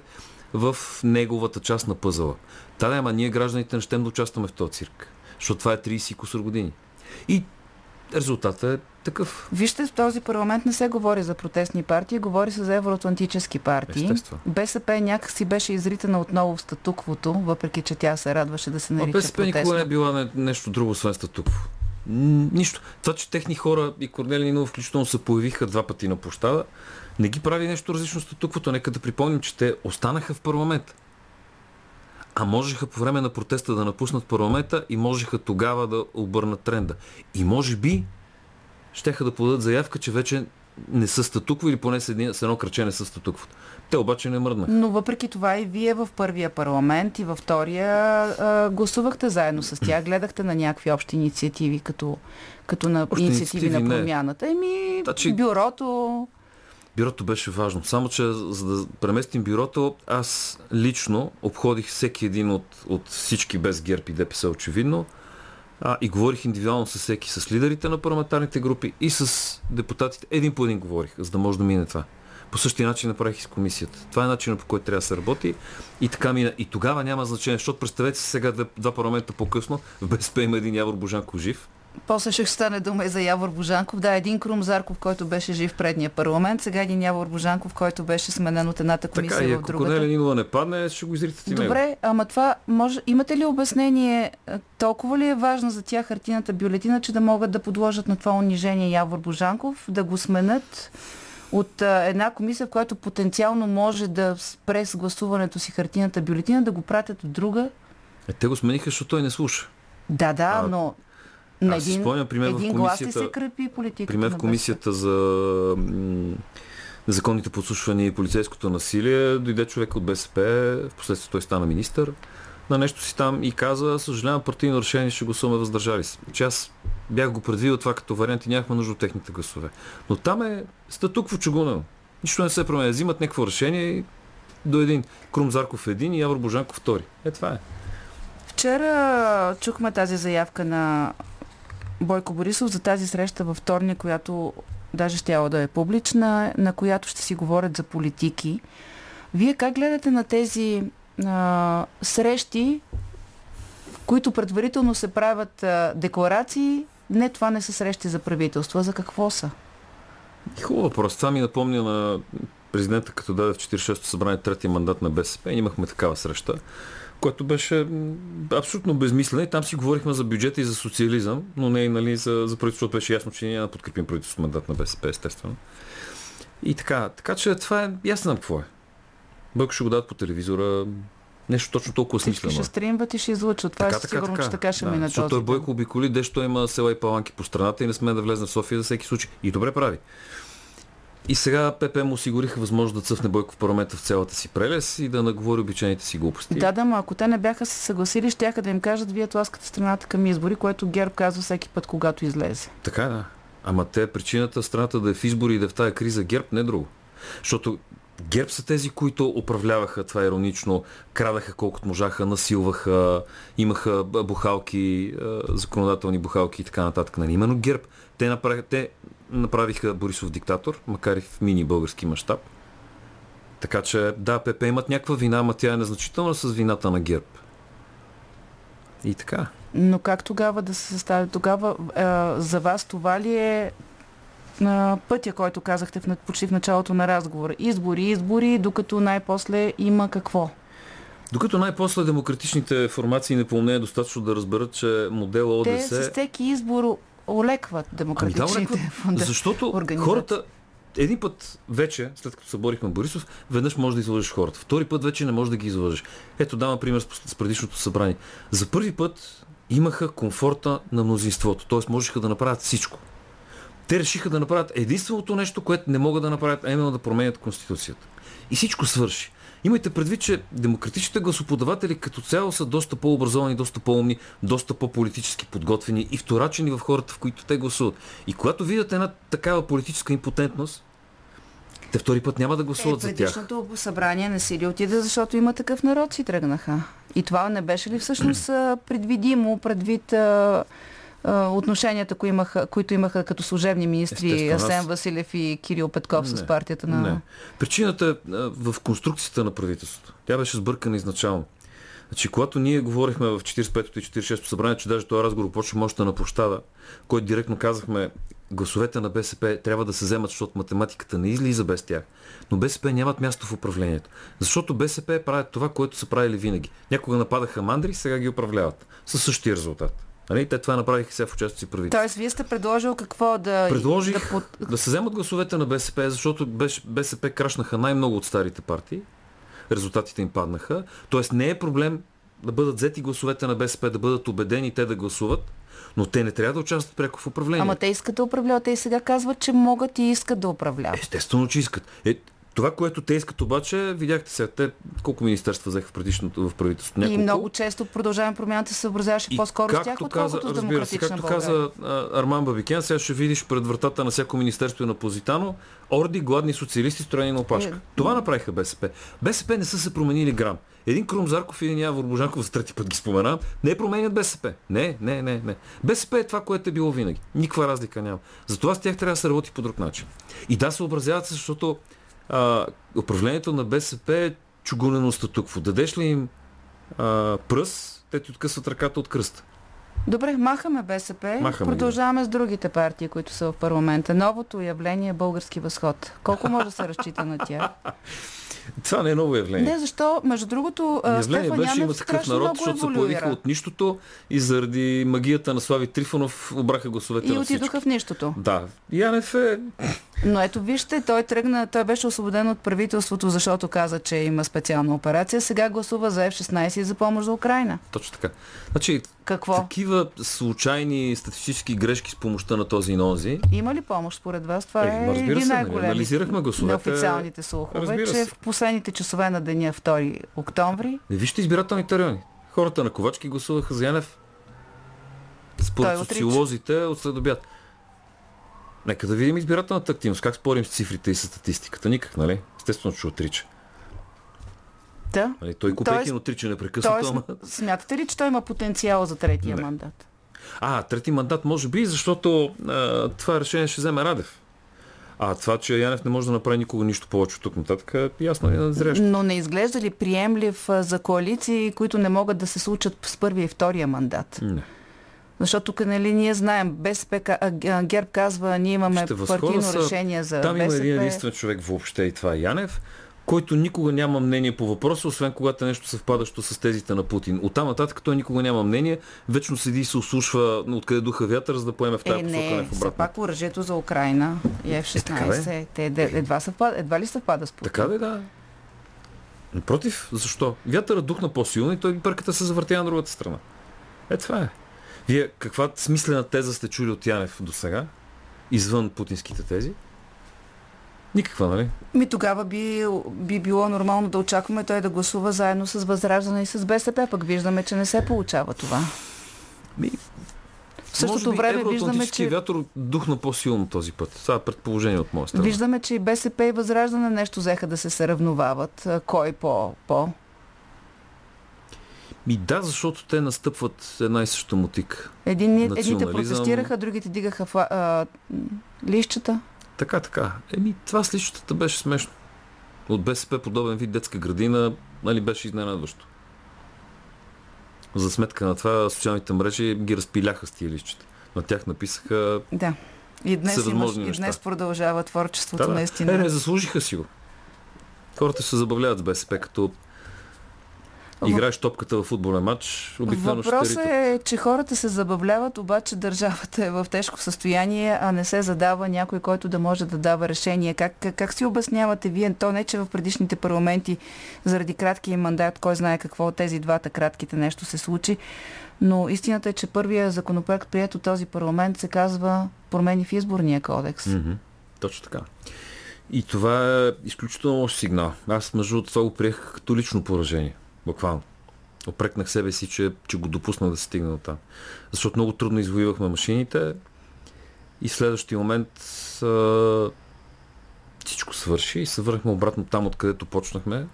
в неговата част на пъзала. Та да, ама ние гражданите не щем да участваме в този цирк. Защото това е 30 кусор години. И резултатът е такъв. Вижте, в този парламент не се говори за протестни партии, говори се за евроатлантически партии. Естествено. БСП някакси беше изритана отново в статуквото, въпреки че тя се радваше да се нарича БСП протестно. никога не е била не, нещо друго, освен статукво. Нищо. Това, че техни хора и Корнели Нинова включително се появиха два пъти на площада, не ги прави нещо различно статуквото. Нека да припомним, че те останаха в парламента. А можеха по време на протеста да напуснат парламента и можеха тогава да обърнат тренда. И може би щеха да подадат заявка, че вече не са статукво или поне с, един, с едно кръче не са статуквото. Те обаче не мръднаха. Но въпреки това и вие в първия парламент и във втория а, гласувахте заедно с тях, гледахте на някакви общи инициативи, като, като на Общи инициативи, инициативи на промяната. Еми, Тачи... бюрото... Бюрото беше важно. Само, че за да преместим бюрото, аз лично обходих всеки един от, от всички без ГЕРБ и ДПС, очевидно, а, и говорих индивидуално с всеки, с лидерите на парламентарните групи и с депутатите. Един по един говорих, за да може да мине това. По същия начин направих и с комисията. Това е начинът по който трябва да се работи. И така мина. И тогава няма значение, защото представете се сега два, парламента по-късно, в БСП има един Явор Божанков жив, после ще стане дума и за Явор Божанков. Да, един Крум Зарков, който беше жив предния парламент, сега един Явор Божанков, който беше сменен от едната комисия така, в другата. Така, Нинова не падне, ще го изритате Добре, него. ама това, може, имате ли обяснение, е, толкова ли е важно за тях хартината бюлетина, че да могат да подложат на това унижение Явор Божанков, да го сменят от а, една комисия, в която потенциално може да спре с гласуването си хартината бюлетина, да го пратят от друга? Е, те го смениха, защото той не слуша. Да, да, а, но на един, Аз спомням, пример, един в комисията, глас се крепи политиката. Пример в комисията за незаконните подслушвания и полицейското насилие, дойде човек от БСП, в последствие той стана министър на нещо си там и каза, съжалявам, партийно решение ще гласуваме въздържали се. Че аз бях го предвидил това като вариант и нямахме нужда от техните гласове. Но там е статукво чугунено. Нищо не се променя. Взимат някакво решение и до един. Крум Зарков един и Явор Божанков втори. Е, това е. Вчера чухме тази заявка на Бойко Борисов за тази среща във вторник, която даже ще да е публична, на която ще си говорят за политики. Вие как гледате на тези а, срещи, които предварително се правят а, декларации? Не, това не са срещи за правителство. За какво са? Хубаво въпрос. Това ми напомня на президента, като даде в 46-то събрание третия мандат на БСП. Имахме такава среща което беше абсолютно безмислено. И там си говорихме за бюджета и за социализъм, но не и нали, за, за правителството. Беше ясно, че ние няма да подкрепим правителството мандат на БСП, естествено. И така. Така че това е... Знам какво е. Бък ще го дадат по телевизора. Нещо точно толкова смислено. Ще стримват и ще излучат. Това така, е така, сигурно, така. че така ще да, мине Защото той Бойко обиколи, дещо има села и паланки по страната и не сме да влезе в София за всеки случай. И добре прави. И сега ПП му осигуриха възможност да цъфне Бойко в парламента в цялата си прелес и да наговори обичайните си глупости. Да, да, но ако те не бяха се съгласили, ще да им кажат, вие тласкате страната към избори, което ГЕРБ казва всеки път, когато излезе. Така да. Ама те причината страната да е в избори и да е в тази криза ГЕРБ, не друго. Защото ГЕРБ са тези, които управляваха това иронично, крадаха колкото можаха, насилваха, имаха бухалки, законодателни бухалки и така нататък. Нали? Именно ГЕРБ. Те, направиха, те направиха Борисов диктатор, макар и в мини български мащаб. Така че да, ПП имат някаква вина, ама тя е незначителна с вината на ГЕРБ. И така. Но как тогава да се състави? Тогава е, за вас това ли е на пътя, който казахте в, почти в началото на разговора? Избори, избори, докато най-после има какво? Докато най-после демократичните формации не помне достатъчно да разберат, че модела ОДС... Те с всеки избор олекват Ами да, демократичните олекват, фунда- защото хората един път вече, след като съборихме Борисов, веднъж може да излъжеш хората. Втори път вече не може да ги излъжеш. Ето давам пример с предишното събрание. За първи път имаха комфорта на мнозинството, т.е. можеха да направят всичко. Те решиха да направят единственото нещо, което не могат да направят, а именно да променят Конституцията. И всичко свърши. Имайте предвид, че демократичните гласоподаватели като цяло са доста по-образовани, доста по-умни, доста по-политически подготвени и вторачени в хората, в които те гласуват. И когато видят една такава политическа импотентност, те втори път няма да гласуват Е, за тях. предишното събрание не си ли отиде, защото има такъв народ си тръгнаха. И това не беше ли всъщност предвидимо предвид отношенията, кои имаха, които имаха като служебни министри Естествено, аз- Асен Василев и Кирил Петков с Не, партията на... Не. Причината е в конструкцията на правителството. Тя беше сбъркана изначално. Значи, когато ние говорихме в 45-то и 46-то събрание, че даже този разговор почва още на площада, който директно казахме, гласовете на БСП трябва да се вземат, защото математиката не излиза без тях. Но БСП нямат място в управлението. Защото БСП правят това, което са правили винаги. Някога нападаха мандри, сега ги управляват. Със същия резултат. Нали? Те това направиха сега в участието си правителство. Тоест, вие сте предложил какво да... Предложих да под... да се вземат гласовете на БСП, защото БСП крашнаха най-много от старите партии. Резултатите им паднаха. Тоест не е проблем да бъдат взети гласовете на БСП, да бъдат убедени те да гласуват, но те не трябва да участват пряко в управлението. Ама те искат да управляват. Те и сега казват, че могат и искат да управляват. Естествено, че искат. Е, това, което те искат обаче, видяхте сега, те колко министерства взеха в предишното в правителството? И много често продължаваме промяната се съобразяваше по-скоро с тях, отколкото с разбира се, демократична както България. каза Арман Бабикен, сега ще видиш пред вратата на всяко министерство на Позитано орди гладни социалисти строени на опашка. Е, Това направиха БСП. БСП не са се променили грам. Един Крум Зарков и един Явор Божанков за трети път ги споменавам, не променят БСП. Не, не, не, не. БСП е това, което е било винаги. Никаква разлика няма. Затова с тях трябва да се работи по друг начин. И да, съобразяват се, защото а, управлението на БСП е чугунено статукво. Дадеш ли им а, пръс, те ти откъсват ръката от кръста. Добре, махаме БСП. Махаме ги, Продължаваме с другите партии, които са в парламента. Новото явление е Български възход. Колко може да се разчита на тях? Това не е ново явление. Не, защо? Между другото, Явление Стефан беше има Янев такъв страшно народ, защото се появиха от нищото и заради магията на Слави Трифонов обраха гласовете И на всички. отидоха в нищото. Да. Янев е... Но ето вижте, той тръгна, той беше освободен от правителството, защото каза, че има специална операция. Сега гласува за F-16 и за помощ за Украина. Точно така. Значи, Какво? такива случайни статистически грешки с помощта на този и на онзи. Има ли помощ според вас? Това Е, е, разбира един се, нали, най-големи анализирахме гласовете. неофициалните слухове, че се. в последните часове на деня 2 октомври Не вижте избирателните райони. Хората на Ковачки гласуваха за Янев. Според Той отрича. социолозите от след обяд. Нека да видим избирателната активност. Как спорим с цифрите и с статистиката? Никак, нали? Естествено, че отрича. Да. Нали? Той Копейкин отрича непрекъснато, Тоест, ама... смятате ли, че той има потенциал за третия Не. мандат? А, трети мандат може би, защото а, това решение ще вземе Радев. А това, че Янев не може да направи никога нищо повече от тук нататък, е ясно и назрящо. Но не изглежда ли приемлив за коалиции, които не могат да се случат с първия и втория мандат? Не. Защото тук, нали, ние знаем, БСП, ГЕРБ казва, ние имаме партийно са- решение за Там има БСП. един единствен човек въобще и това е Янев, който никога няма мнение по въпроса, освен когато е нещо съвпадащо с тезите на Путин. Оттам нататък той никога няма мнение, вечно седи и се ослушва откъде духа вятър, за да поеме в тази Е, посока, не не, все пак оръжието за Украина и Е, така F-16, де. те де- едва, съвпада, едва ли съвпада с Путин? Така да, да. Напротив, защо? Вятърът духна по-силно и той пърката се завъртя на другата страна. Е, това е. Вие каква смислена теза сте чули от Янев до сега? Извън путинските тези? Никаква, нали? Ми тогава би, би било нормално да очакваме той да гласува заедно с Възраждане и с БСП, пък виждаме, че не се получава това. Ми, В същото време виждаме, че, вятър духна по-силно този път. Това е предположение от моя страна. виждаме, че и БСП и Възраждане нещо взеха да се съревновават. Кой по, по? Ми да, защото те настъпват една и съща мутик. Един, едните протестираха, другите дигаха фла, а, лищата. Така, така. Еми, това с личността беше смешно. От БСП подобен вид детска градина, нали, беше изненадващо. За сметка на това, социалните мрежи ги разпиляха с тия лищата. На тях написаха... Да. И днес, имаш, и днес продължава творчеството Да, да. наистина. Е, не, заслужиха си го. Хората се забавляват с БСП, като Играеш топката в футболен матч, обикновено ще Въпросът е, че хората се забавляват, обаче държавата е в тежко състояние, а не се задава някой, който да може да дава решение. Как, как, как си обяснявате вие? То не, че в предишните парламенти заради краткия мандат, кой знае какво от тези двата кратките нещо се случи, но истината е, че първия законопроект, прият от този парламент, се казва промени в изборния кодекс. Mm-hmm. Точно така. И това е изключително лош сигнал. Аз, между това го приех като лично поражение. Буквално. Опрекнах себе си, че, че го допусна да се стигне от там. Защото много трудно извоювахме машините и в следващия момент а, всичко свърши и се върнахме обратно там, откъдето почнахме.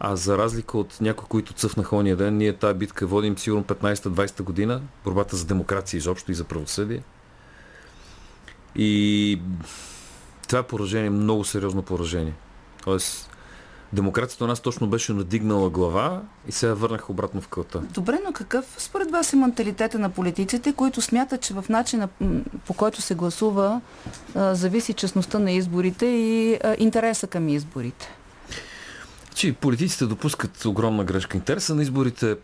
А за разлика от някои, които цъфнаха ония ден, ние тази битка водим сигурно 15-20 година. Борбата за демокрация изобщо и за правосъдие. И това е поражение, много сериозно поражение. Тоест, демокрацията у нас точно беше надигнала глава и сега върнаха обратно в кълта. Добре, но какъв според вас е менталитета на политиците, които смятат, че в начина по който се гласува зависи честността на изборите и интереса към изборите? Че политиците допускат огромна грешка. Интереса на изборите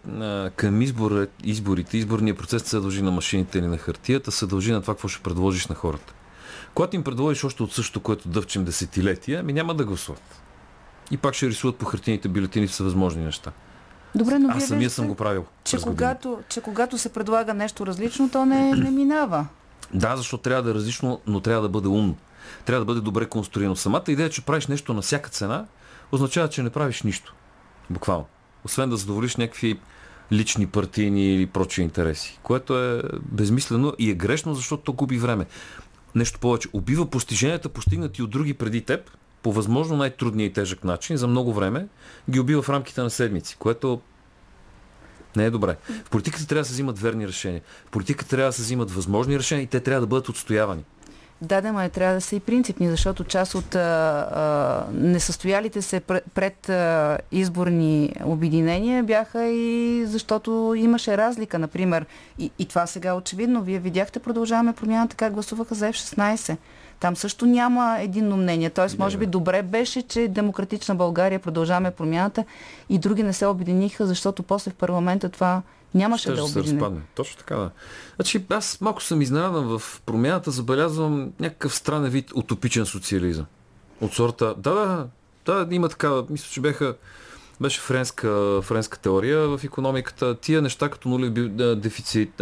към избора, изборите, изборния процес се дължи на машините или на хартията, се дължи на това, какво ще предложиш на хората. Когато им предложиш още от същото, което дъвчем десетилетия, ми няма да гласуват. И пак ще рисуват по хартините бюлетини всевъзможни неща. Добре, но Аз самия виждате, съм го правил. Че когато, че когато се предлага нещо различно, то не, не минава. Да, защото трябва да е различно, но трябва да бъде умно. Трябва да бъде добре конструирано. Самата идея, че правиш нещо на всяка цена, означава, че не правиш нищо. Буквално. Освен да задоволиш някакви лични партийни или прочи интереси. Което е безмислено и е грешно, защото то губи време. Нещо повече. Убива постиженията, постигнати от други преди теб, по възможно най-трудния и тежък начин, за много време, ги убива в рамките на седмици, което не е добре. В политиката трябва да се взимат верни решения. В политиката трябва да се взимат възможни решения и те трябва да бъдат отстоявани. Да, да, ма трябва да са и принципни, защото част от а, а, несъстоялите се пред а, изборни обединения бяха и защото имаше разлика, например. И, и това сега е очевидно. Вие видяхте, продължаваме промяната как гласуваха за F-16. Там също няма единно мнение. Тоест, може би добре беше, че Демократична България продължаваме промяната и други не се обединиха, защото после в парламента това нямаше Ще да обедини. се разпадне. Точно така, да. Значи, аз малко съм изненадан в промяната, забелязвам някакъв странен вид утопичен социализъм. От сорта, да, да, да, има такава, мисля, че беха беше френска, френска теория в економиката. Тия неща като нулев дефицит,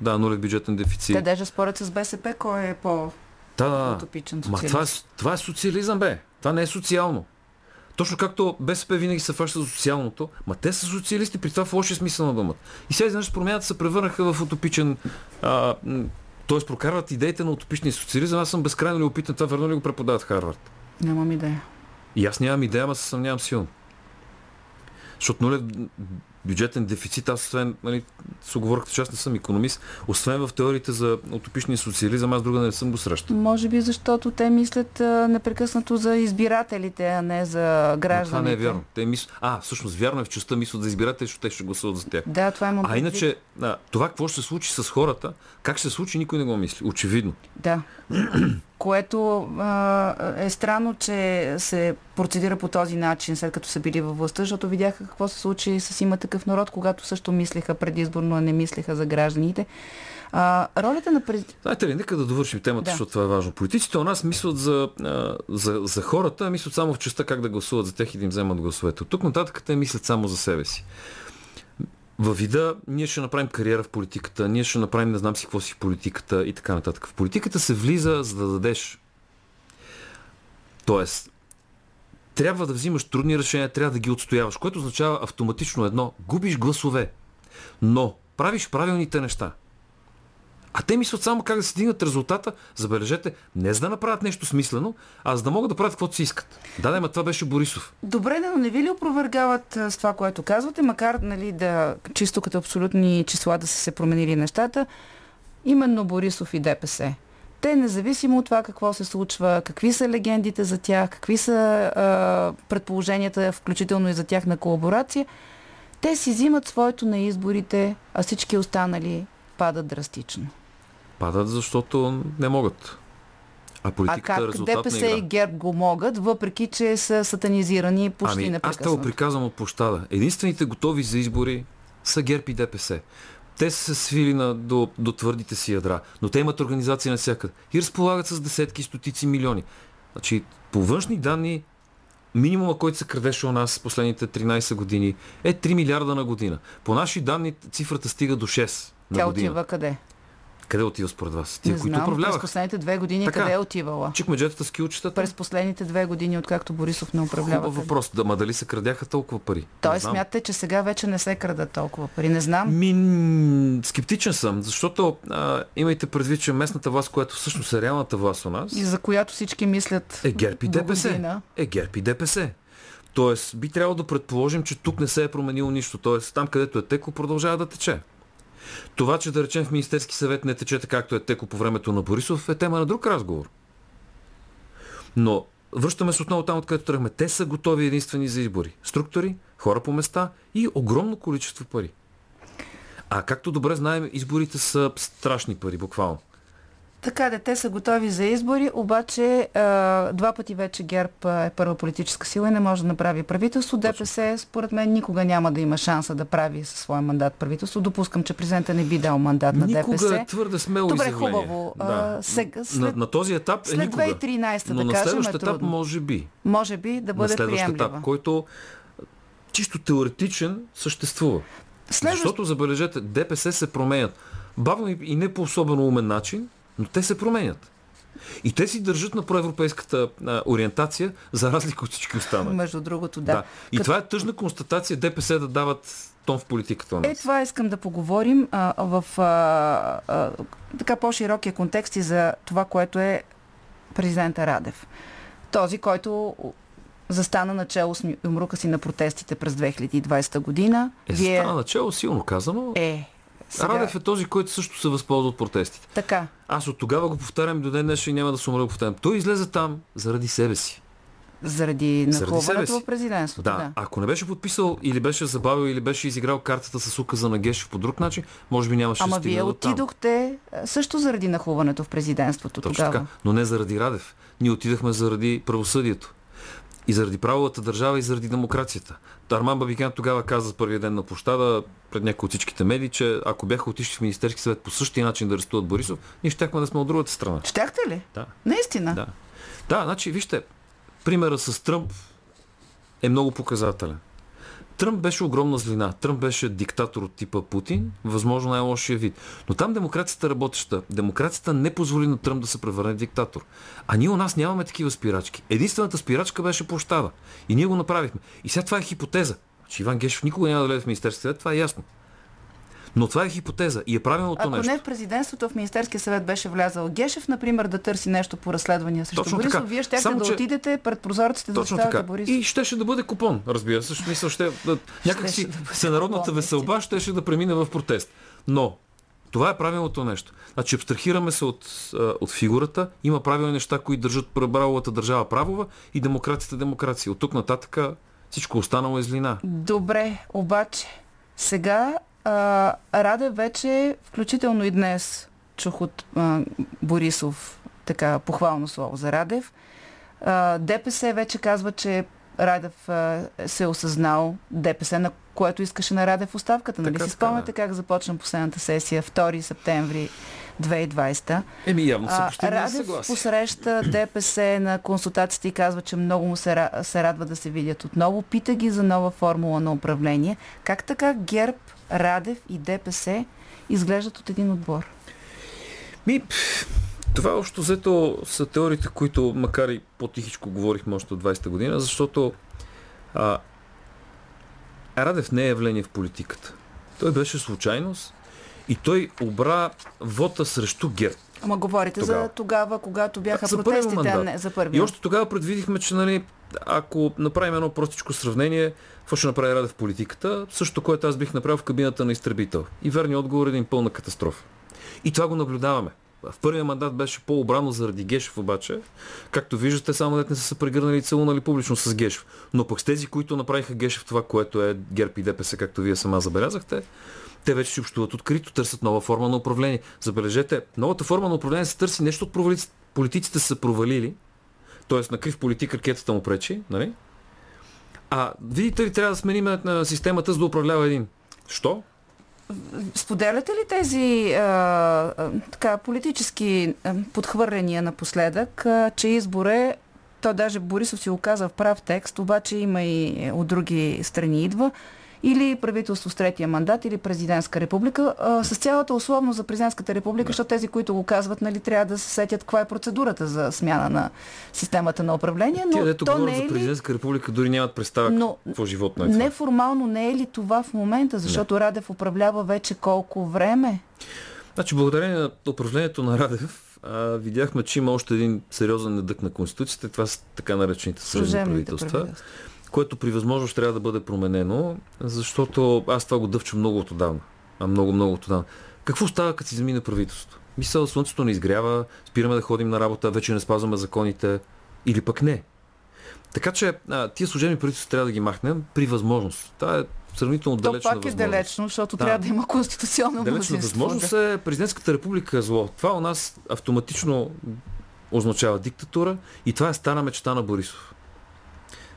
да, нулев бюджетен дефицит. Те даже според с БСП кой е по да, да. утопичен социализм. Ма това, е, това е социализъм, бе. Това не е социално. Точно както БСП винаги се фаща за социалното, ма те са социалисти, при това в лошия смисъл на думата. И сега изведнъж промяната се превърнаха в утопичен. А, т.е. прокарват идеите на утопичния социализъм. Аз съм безкрайно ли опитан това, верно ли го преподават Харвард? Нямам идея. И аз нямам идея, ама се съмнявам силно. Защото нулев бюджетен дефицит, аз освен, нали, с оговорката, че аз не съм економист, освен в теориите за утопичния социализъм, аз друга не съм го срещал. Може би защото те мислят а, непрекъснато за избирателите, а не за гражданите. Но това не е вярно. Те мис... А, всъщност вярно е в частта мислят за избирателите, защото те ще гласуват за тях. Да, това имам А иначе, а, това какво ще се случи с хората, как ще се случи, никой не го мисли. Очевидно. Да. Което а, е странно, че се процедира по този начин, след като са били във властта, защото видяха какво се случи с има такъв народ, когато също мислеха предизборно, а не мислеха за гражданите. А, ролята на президента... Знаете ли, нека да довършим темата, да. защото това е важно. Политиците у нас мислят за, за, за хората, мислят само в частта как да гласуват за тях и да им вземат гласовете. От тук нататък те мислят само за себе си. Във вида ние ще направим кариера в политиката, ние ще направим не знам си какво си в политиката и така нататък. В политиката се влиза за да дадеш. Тоест, трябва да взимаш трудни решения, трябва да ги отстояваш, което означава автоматично едно. Губиш гласове, но правиш правилните неща. А те мислят само как да се дигнат резултата, забележете, не за да направят нещо смислено, а за да могат да правят каквото си искат. Да, да, това беше Борисов. Добре, но не ви ли опровергават с това, което казвате, макар нали, да чисто като абсолютни числа да са се променили нещата, именно Борисов и ДПС. Те, независимо от това какво се случва, какви са легендите за тях, какви са а, предположенията, включително и за тях на колаборация, те си взимат своето на изборите, а всички останали падат драстично падат, защото не могат. А А политиката е как резултат ДПС на игра. и ГЕРБ го могат, въпреки че са сатанизирани почти ами, аз те го непрекъснато? приказвам от площада. Единствените готови за избори са ГЕРБ и ДПС. Те са се свили на, до, до твърдите си ядра, но те имат организация навсякъде и разполагат с десетки, стотици милиони. Значи, по външни данни, минимума, който се крадеше у нас последните 13 години е 3 милиарда на година. По наши данни цифрата стига до 6 на Тя година. отива къде? Къде отива според вас? Тия, не които знам, през управляваха. последните две години Така. къде е отивала? Чекмеджетата с килчетата. През последните две години, откакто Борисов не управлява. Хубав въпрос. Да, ма дали се крадяха толкова пари? Той смятате, че сега вече не се крадат толкова пари. Не знам. Ми, скептичен съм, защото а, имайте предвид, че местната власт, която всъщност е реалната власт у нас, И за която всички мислят е ГЕРБ и ДПС. Е ГЕРБ и ДПС. Тоест, би трябвало да предположим, че тук не се е променило нищо. Тоест, там където е текло, продължава да тече. Това, че да речем в Министерски съвет не тече така, както е текло по времето на Борисов, е тема на друг разговор. Но връщаме се отново там, откъдето тръгме. Те са готови единствени за избори. Структури, хора по места и огромно количество пари. А както добре знаем, изборите са страшни пари, буквално. Така, де, те са готови за избори, обаче а, два пъти вече ГЕРБ е първа политическа сила и не може да направи правителство. ДПС, според мен, никога няма да има шанса да прави със своя мандат правителство. Допускам, че президента не би дал мандат на Никога ДПС. е твърде смело Добре, изявление. хубаво. Да. А, сега, след, на, на този етап е след никога. 2013, Но да на кажем, следващ е етап трудно. може би. може би да на бъде следващ приемлива. етап, който чисто теоретичен съществува. Следващ- Защото, забележете, ДПС се променят. Бавно и не по особено умен начин, но те се променят. И те си държат на проевропейската а, ориентация, за разлика от всички останали. Между другото, да. Да. И Като- това е тъжна констатация ДПС да дават тон в политиката. Е, това искам да поговорим а, в а, а, така по-широкия контекст и за това, което е президента Радев. Този, който застана начало с умрука си на протестите през 2020 година. Е, Вие... стана начало силно казано. Е, сега... Радев е този, който също се възползва от протестите. Така. Аз от тогава го повтарям до ден днешен и няма да се умра го повтарям. Той излезе там заради себе си. Заради нахлуването в президентството. Да. Да. Ако не беше подписал или беше забавил или беше изиграл картата с указа на Гешев по друг начин, може би нямаше Ама да стигне вие там. отидохте също заради нахлуването в президентството Точно тогава. така. Но не заради Радев. Ние отидахме заради правосъдието. И заради правовата държава, и заради демокрацията. Арман Бабикян тогава каза за първия ден на площада, пред някои от всичките медии, че ако бяха отишли в Министерски съвет по същия начин да арестуват Борисов, ние щяхме да сме от другата страна. Щяхте ли? Да. Наистина. Да. Да, значи, вижте, примера с Тръмп е много показателен. Тръмп беше огромна злина. Тръмп беше диктатор от типа Путин, възможно най-лошия вид. Но там демокрацията работеща. Демокрацията не позволи на Тръмп да се превърне в диктатор. А ние у нас нямаме такива спирачки. Единствената спирачка беше площада. И ние го направихме. И сега това е хипотеза. Че Иван Гешев никога няма да влезе в Министерския съвет, това е ясно. Но това е хипотеза и е правилното Ако нещо. не в президентството, в Министерския съвет беше влязал Гешев, например, да търси нещо по разследвания срещу Точно Борисов, така. вие щяхте Само, да че- отидете пред прозорците да Точно така. Борисов. И щеше да бъде купон, разбира се. Мисъл, ще, някакси Щеше да бъде всенародната купон, веселба щеше да премине в протест. Но това е правилното нещо. Значи абстрахираме се от, а, от фигурата. Има правилни неща, които държат правовата държава правова и демокрацията демокрация. От тук нататък всичко останало е злина. Добре, обаче сега а, Раде вече, включително и днес, чух от а, Борисов така похвално слово за Радев. А, ДПС вече казва, че Радев а, се е осъзнал ДПС, на което искаше на Радев оставката. Нали Така, си спомняте как започна последната сесия 2 септември 2020? Еми явно А, постигнали Радев съгласие. посреща ДПС на консултациите и казва, че много му се, се радва да се видят отново. Пита ги за нова формула на управление. Как така ГЕРБ, Радев и ДПС изглеждат от един отбор? Ми, това общо взето са теориите, които макар и по-тихичко говорихме още от 20-та година, защото а, Радев не е явление в политиката. Той беше случайност и той обра вота срещу ГЕРБ. Ама говорите Тогава. за тогава, когато бяха за протестите, а не за първи. И още тогава предвидихме, че нали, ако направим едно простичко сравнение, какво ще направи Радев в политиката, също което аз бих направил в кабината на изтребител. И верният отговор е един пълна катастрофа. И това го наблюдаваме. В първия мандат беше по-обрано заради Гешев обаче. Както виждате, само дете не са се прегърнали и целунали публично с Гешев. Но пък с тези, които направиха Гешев това, което е ГЕРБ и ДПС, както вие сама забелязахте, те вече си общуват открито, търсят нова форма на управление. Забележете, новата форма на управление се търси нещо от провалиците политиците са провалили, т.е. на крив политик ракетата му пречи, нали? А видите ли, трябва да сменим на системата, за да управлява един. Що? Споделяте ли тези а, а, така, политически а, подхвърляния напоследък, а, че избор е, то даже Борисов си го каза в прав текст, обаче има и от други страни идва, или правителство с третия мандат, или президентска република. А, с цялата условно за президентската република, защото тези, които го казват, нали, трябва да се сетят каква е процедурата за смяна на системата на управление. Но Тия, дето то не е за президентска република, дори нямат представа Но какво животно е това. Неформално не е ли това в момента, защото Радев управлява вече колко време? Значи, благодарение на управлението на Радев, а, видяхме, че има още един сериозен недък на Конституцията. Това са така наречените служебни правителства, правителства. Което при възможност трябва да бъде променено, защото аз това го дъвча много от отдавна. А много, много от отдавна. Какво става, като си замине правителството? Мисля, слънцето не изгрява, спираме да ходим на работа, вече не спазваме законите. Или пък не. Така че а, тия служебни правителства трябва да ги махнем при възможност. Това е сравнително То далечна пак е далечно, защото Да. трябва да има конституционно Далечна възможност да. е президентската република е зло. Това у нас автоматично означава диктатура и това е стара мечта на Борисов.